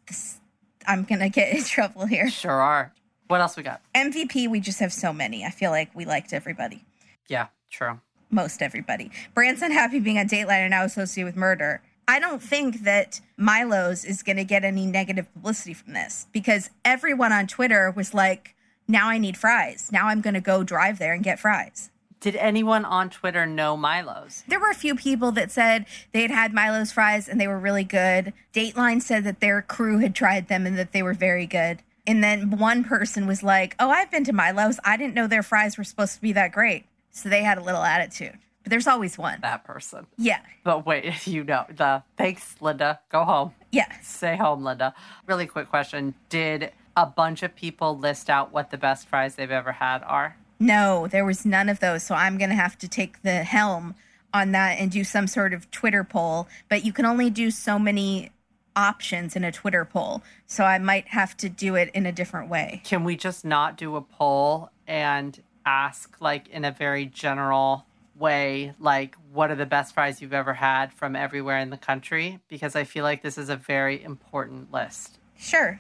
This, I'm to get in trouble here. Sure are. What else we got? MVP, we just have so many. I feel like we liked everybody. Yeah, true. most everybody. Brand's unhappy being on Dateline and now associated with murder. I don't think that Milo's is to get any negative publicity from this because everyone on Twitter was like, now I need fries. Now I'm to go drive there and get fries. Did anyone on Twitter know Milo's? There were a few people that said they had had Milo's fries and they were really good. Dateline said that their crew had tried them and that they were very good. And then one person was like, Oh, I've been to Milo's. I didn't know their fries were supposed to be that great. So they had a little attitude. But there's always one. That person. Yeah. But wait, you know the thanks, Linda. Go home. Yeah. Stay home, Linda. Really quick question. Did a bunch of people list out what the best fries they've ever had are? No, there was none of those. So I'm going to have to take the helm on that and do some sort of Twitter poll. But you can only do so many options in a Twitter poll. So I might have to do it in a different way. Can we just not do a poll and ask, like, in a very general way, like, what are the best fries you've ever had from everywhere in the country? Because I feel like this is a very important list. Sure.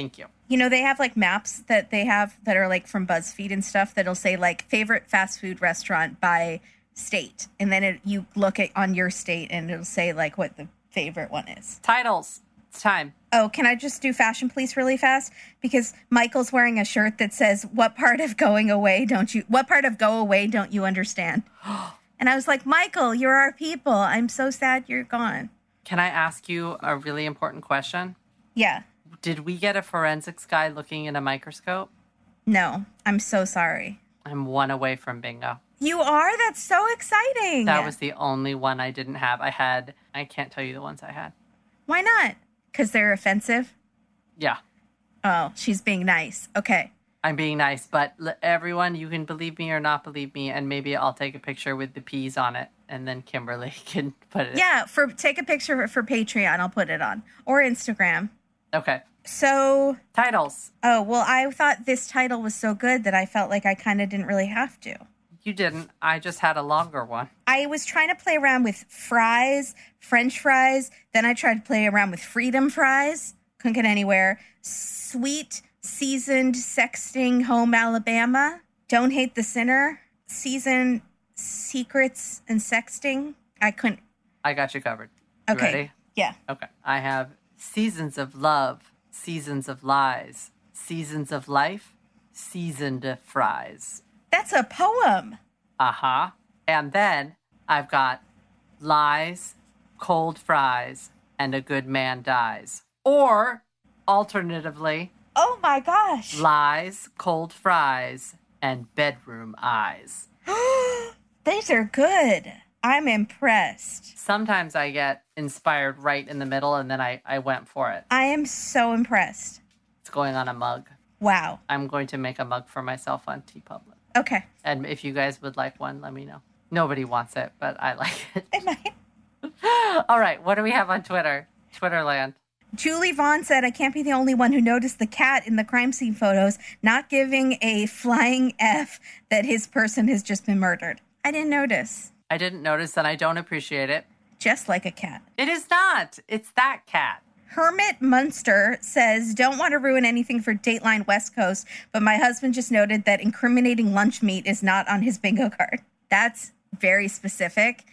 Thank you. You know, they have like maps that they have that are like from BuzzFeed and stuff that'll say like favorite fast food restaurant by state. And then it, you look at on your state and it'll say like what the favorite one is. Titles. It's time. Oh, can I just do fashion police really fast? Because Michael's wearing a shirt that says, What part of going away don't you, what part of go away don't you understand? and I was like, Michael, you're our people. I'm so sad you're gone. Can I ask you a really important question? Yeah. Did we get a forensics guy looking in a microscope? No, I'm so sorry. I'm one away from bingo. You are? That's so exciting. That was the only one I didn't have. I had, I can't tell you the ones I had. Why not? Because they're offensive? Yeah, Oh, she's being nice. Okay. I'm being nice, but l- everyone, you can believe me or not believe me, and maybe I'll take a picture with the peas on it, and then Kimberly can put it. Yeah, for take a picture for Patreon. I'll put it on or Instagram. Okay. So, Titles. oh, well, I thought this title was so good that I felt like I kind of didn't really have to. You didn't. I just had a longer one. I was trying to play around with fries, French fries. Then I tried to play around with freedom fries. Couldn't get anywhere. Sweet, seasoned, sexting home Alabama. Don't hate the sinner. Seasoned secrets and sexting. I couldn't. I got you covered. You Okay. Ready? Yeah. Okay. I have seasons of love, seasons of lies, seasons of life, seasoned fries. That's a poem. Uh huh. And then I've got lies, cold fries, and a good man dies. Or alternatively, Oh my gosh. lies, cold fries, and bedroom eyes. These are good. I'm impressed. Sometimes I get inspired right in the middle and then I, I went for it. I am so impressed. It's going on a mug. Wow. I'm going to make a mug for myself on TeePublic. Okay. And if you guys would like one, let me know. Nobody wants it, but I like it. I might. All right, what do we have on Twitter? Twitterland. Julie Vaughn said, I can't be the only one who noticed the cat in the crime scene photos not giving a flying F that his person has just been murdered. I didn't notice. I didn't notice and I don't appreciate it. Just like a cat. It is not. It's that cat. Hermit Munster says, Don't want to ruin anything for Dateline West Coast, but my husband just noted that incriminating lunch meat is not on his bingo card. That's very specific,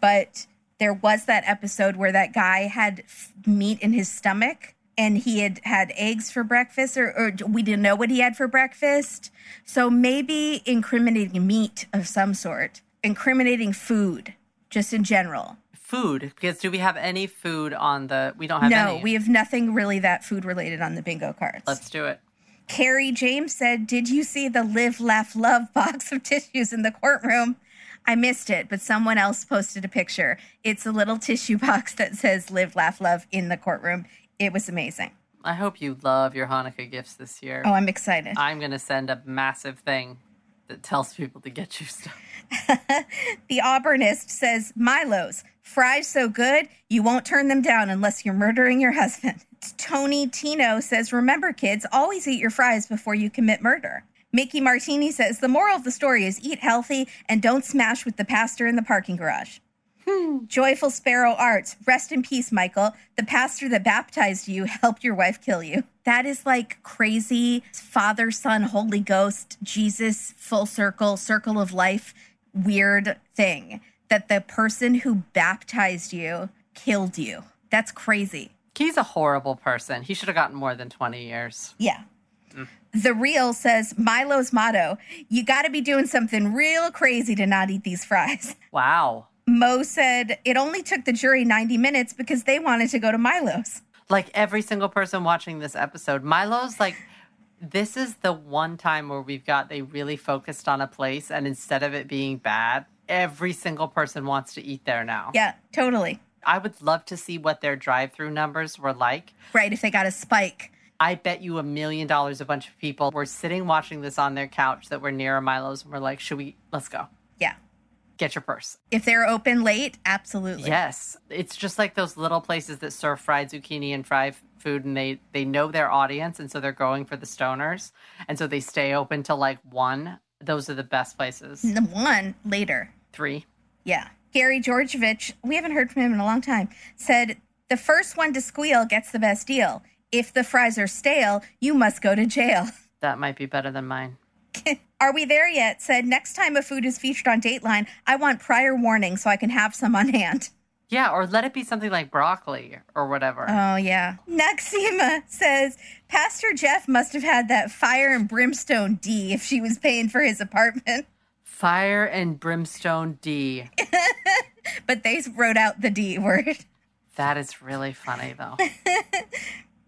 but there was that episode where that guy had f- meat in his stomach and he had had eggs for breakfast, or, or we didn't know what he had for breakfast. So maybe incriminating meat of some sort, incriminating food, just in general. Food. Because do we have any food on the we don't have no, any. we have nothing really that food related on the bingo cards. Let's do it. Carrie James said, Did you see the live, laugh, love box of tissues in the courtroom? I missed it, but someone else posted a picture. It's a little tissue box that says live, laugh, love in the courtroom. It was amazing. I hope you love your Hanukkah gifts this year. Oh, I'm excited. I'm going to send a massive thing that tells people to get you stuff. The Auburnist says, Milo's, fries so good, you won't turn them down unless you're murdering your husband. Tony Tino says, Remember, kids, always eat your fries before you commit murder. Mickey Martini says, The moral of the story is eat healthy and don't smash with the pastor in the parking garage. Hmm. Joyful Sparrow Arts, rest in peace, Michael. The pastor that baptized you helped your wife kill you. That is like crazy Father, Son, Holy Ghost, Jesus, full circle, circle of life, weird thing that the person who baptized you killed you. That's crazy. He's a horrible person. He should have gotten more than 20 years. Yeah. Mm. The Real says Milo's motto you got to be doing something real crazy to not eat these fries. Wow. Mo said it only took the jury 90 minutes because they wanted to go to Milo's. Like every single person watching this episode, Milo's like, this is the one time where we've got they really focused on a place, and instead of it being bad, every single person wants to eat there now. Yeah, totally. I would love to see what their drive through numbers were like. Right, if they got a spike. I bet you a million dollars a bunch of people were sitting watching this on their couch that were near a Milo's and were like, should we, let's go. Yeah. Get your purse. If they're open late, absolutely. Yes, it's just like those little places that serve fried zucchini and fried food, and they they know their audience, and so they're going for the stoners, and so they stay open till like one. Those are the best places. The one later. Three. Yeah. Gary Georgievich, we haven't heard from him in a long time, said the first one to squeal gets the best deal. If the fries are stale, you must go to jail. That might be better than mine. Are we there yet? Said next time a food is featured on Dateline, I want prior warning so I can have some on hand. Yeah, or let it be something like broccoli or whatever. Oh, yeah. Naxima says Pastor Jeff must have had that fire and brimstone D if she was paying for his apartment. Fire and brimstone D. But they wrote out the D word. That is really funny though.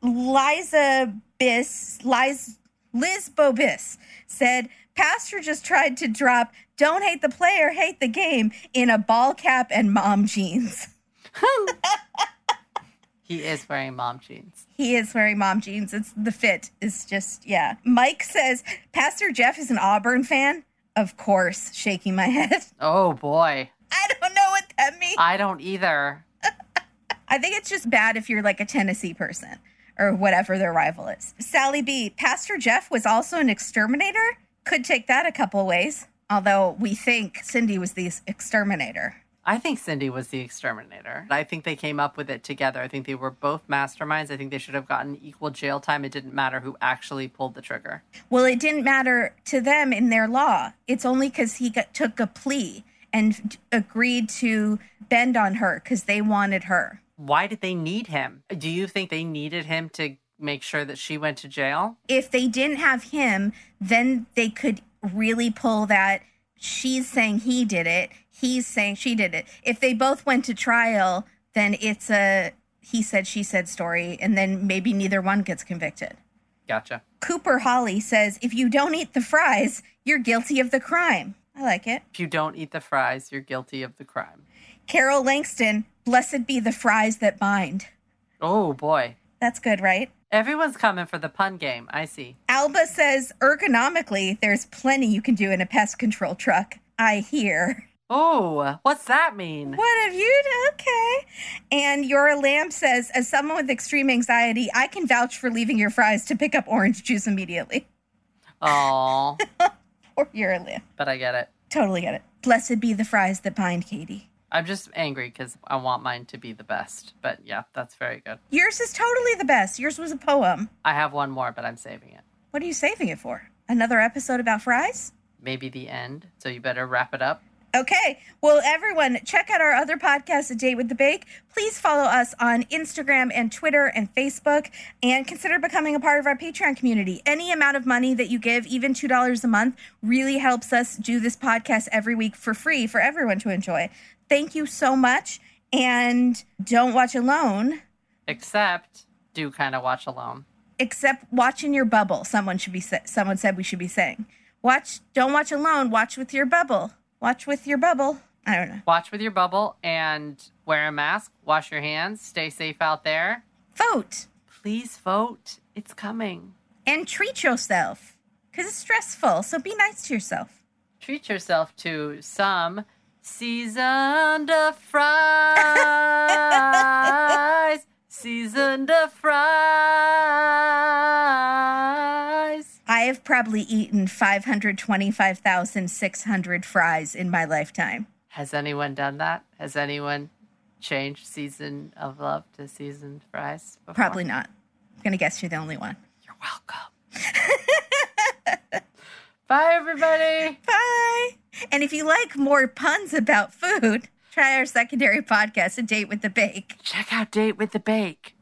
Liza Biss, Liz, Liz Bobis said, Pastor just tried to drop don't hate the player, hate the game in a ball cap and mom jeans. he is wearing mom jeans. He is wearing mom jeans. It's the fit is just, yeah. Mike says, Pastor Jeff is an Auburn fan. Of course, shaking my head. Oh boy. I don't know what that means. I don't either. I think it's just bad if you're like a Tennessee person or whatever their rival is. Sally B, Pastor Jeff was also an exterminator. Could take that a couple ways, although we think Cindy was the exterminator. I think Cindy was the exterminator. I think they came up with it together. I think they were both masterminds. I think they should have gotten equal jail time. It didn't matter who actually pulled the trigger. Well, it didn't matter to them in their law. It's only because he got, took a plea and agreed to bend on her because they wanted her. Why did they need him? Do you think they needed him to make sure that she went to jail? If they didn't have him, then they could really pull that she's saying he did it, he's saying she did it. If they both went to trial, then it's a he said, she said story, and then maybe neither one gets convicted. Gotcha. Cooper Holly says, if you don't eat the fries, you're guilty of the crime. I like it. If you don't eat the fries, you're guilty of the crime. Carol Langston, blessed be the fries that bind. Oh boy. That's good, right? Everyone's coming for the pun game. I see. Alba says, ergonomically, there's plenty you can do in a pest control truck. I hear. Oh, what's that mean? What have you done? Okay. And Yora Lamb says, as someone with extreme anxiety, I can vouch for leaving your fries to pick up orange juice immediately. Oh, Or your Lamb. but I get it. Totally get it. Blessed be the fries that bind, Katie. I'm just angry because I want mine to be the best. But yeah, that's very good. Yours is totally the best. Yours was a poem. I have one more, but I'm saving it. What are you saving it for? Another episode about fries? Maybe the end. So you better wrap it up. Okay. Well, everyone, check out our other podcast, A Date with the Bake. Please follow us on Instagram and Twitter and Facebook, and consider becoming a part of our Patreon community. Any amount of money that you give, even $2 a month, really helps us do this podcast every week for free for everyone to enjoy. Thank you so much. And don't watch alone, Except do kind of watch alone. except watch in your bubble. Someone should be someone said we should be saying. Watch don't watch alone, watch with your bubble. Watch with your bubble. I don't know. Watch with your bubble and wear a mask. Wash your hands. Stay safe out there. Vote. Please vote. It's coming. and treat yourself because it's stressful. So be nice to yourself. Treat yourself to some seasoned fries. seasoned fries. I have probably eaten 525,600 fries in my lifetime. Has anyone done that? Has anyone changed season of love to seasoned fries? Before? Probably not. I'm going to guess you're the only one. You're welcome. Bye, everybody. Bye. And if you like more puns about food, try our secondary podcast, A Date with the Bake. Check out Date with the Bake.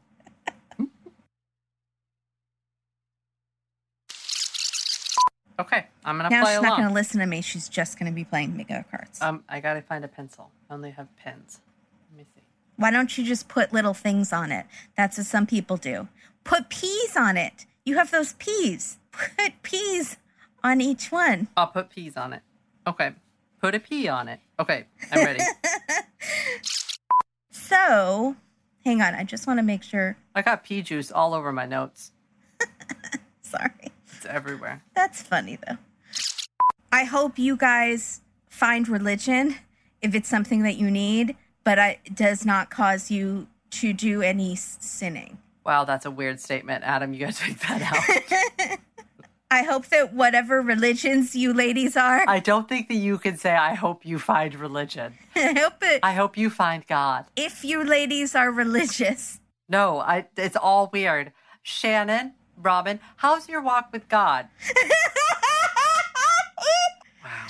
Okay, I'm gonna Now play she's not going to listen to me. She's just to be playing Mega cards. um, I gotta find a pencil. I only have pens. Let me see. Why don't you just put little things on it? That's what some people do. Put peas on it. You have those peas. Put peas on each one. I'll put peas on it. Okay, put a pea on it. Okay, I'm ready. So, hang on. I just want to make sure. I got pea juice all over my notes. Sorry. It's everywhere. That's funny, though. I hope you guys find religion if it's something that you need, but it does not cause you to do any sinning. Wow, that's a weird statement, Adam. You gotta take that out. I hope that whatever religions you ladies are, I don't think that you can say, "I hope you find religion." I hope it. I hope you find God. if you ladies are religious, No, I. It's all weird. Shannon, Robin, how's your walk with God? Wow.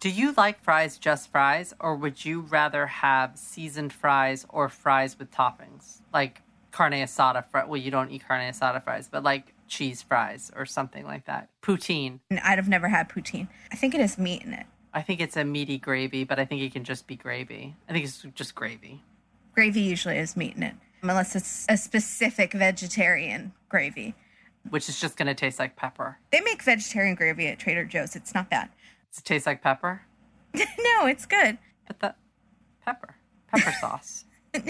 Do you like fries just fries, or would you rather have seasoned fries or fries with toppings, like carne asada? Fr- well, you don't eat carne asada fries, but like cheese fries or something like that. Poutine. I'd have never had poutine. I think it has meat in it. I think it's a meaty gravy, but I think it can just be gravy. I think it's just gravy. Gravy usually has meat in it, unless it's a specific vegetarian gravy. which is just going to taste like pepper. They make vegetarian gravy at Trader Joe's. It's not bad. Does it taste like pepper? no, it's good. But the pepper, pepper sauce.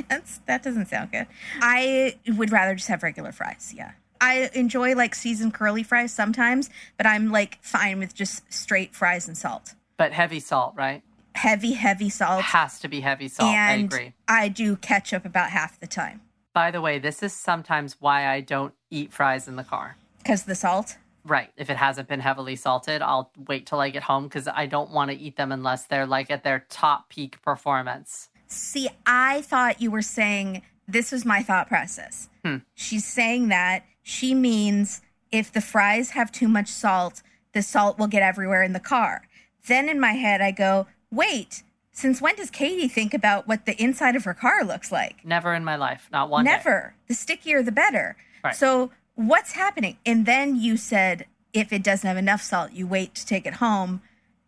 That's that doesn't sound good. I would rather just have regular fries. Yeah. I enjoy like seasoned curly fries sometimes, but I'm like fine with just straight fries and salt. But heavy salt, right? Heavy, heavy salt. Has to be heavy salt. I agree. I do ketchup about half the time. By the way, this is sometimes why I don't eat fries in the car. Because the salt. Right. If it hasn't been heavily salted, I'll wait till I get home because I don't want to eat them unless they're like at their top peak performance. See, I thought you were saying this was my thought process. Hmm. She's saying that she means if the fries have too much salt, the salt will get everywhere in the car. Then in my head, I go, wait, since when does Katie think about what the inside of her car looks like? Never in my life. Not one day. Never. The stickier, the better. Right. So what's happening? And then you said if it doesn't have enough salt, you wait to take it home.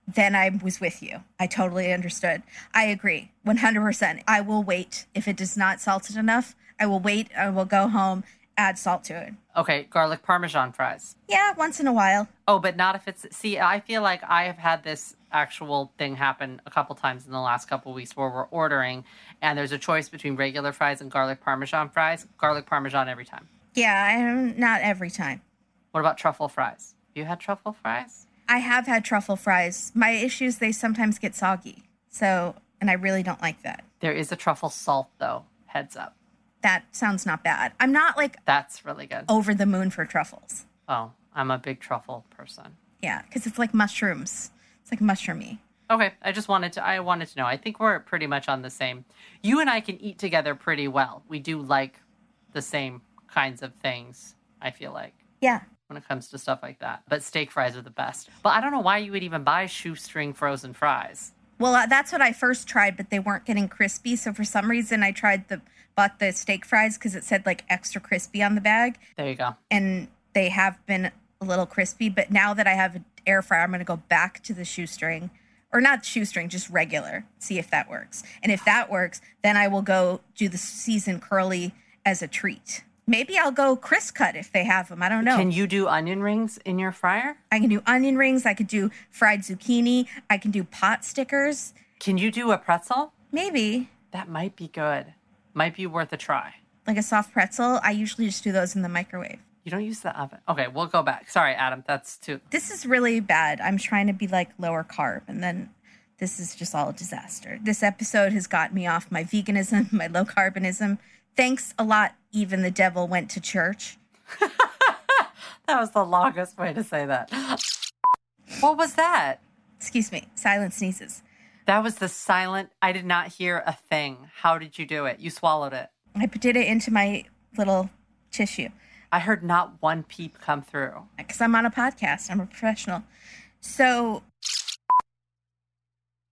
Then I was with you. I totally understood. I agree, 100%. I will wait. If it does not salted enough, I will wait. I will go home, add salt to it. Okay, garlic parmesan fries. Yeah, once in a while. Oh, but not if it's. See, I feel like I have had this actual thing happen a couple times in the last couple weeks where we're ordering and there's a choice between regular fries and garlic parmesan fries. Garlic parmesan every time. Yeah, I'm not every time. What about truffle fries? You had truffle fries? I have had truffle fries. My issue is they sometimes get soggy. So, and I really don't like that. There is a truffle salt though. Heads up. That sounds not bad. I'm not like That's really good. over the moon for truffles. Oh, I'm a big truffle person. Yeah, because it's like mushrooms. It's like mushroomy. Okay, I just wanted to I wanted to know. I think we're pretty much on the same. You and I can eat together pretty well. We do like the same kinds of things, I feel like. Yeah. when it comes to stuff like that. But steak fries are the best. But I don't know why you would even buy shoestring frozen fries. Well, uh, that's what I first tried, but they weren't getting crispy. So for some reason, I tried the bought the steak fries because it said like extra crispy on the bag, There you go. and they have been a little crispy. But now that I have air fryer, I'm going to go back to the shoestring, or not shoestring, just regular. See if that works, and if that works, then I will go do the seasoned curly as a treat. Maybe I'll go crisp cut if they have them. I don't know. Can you do onion rings in your fryer? I can do onion rings. I could do fried zucchini. I can do pot stickers. Can you do a pretzel? Maybe That might be good. Might be worth a try. like a soft pretzel. I usually just do those in the microwave. You don't use the oven. Okay, we'll go back. Sorry, Adam. That's too. This is really bad. I'm trying to be like lower carb, and then this is just all a disaster. This episode has got me off my veganism, my low carbonism. Thanks a lot. Even the devil went to church. That was the longest way to say that. What was that? Excuse me. Silent sneezes. That was the silent. I did not hear a thing. How did you do it? You swallowed it. I did it into my little tissue. I heard not one peep come through. because I'm on a podcast. I'm a professional. So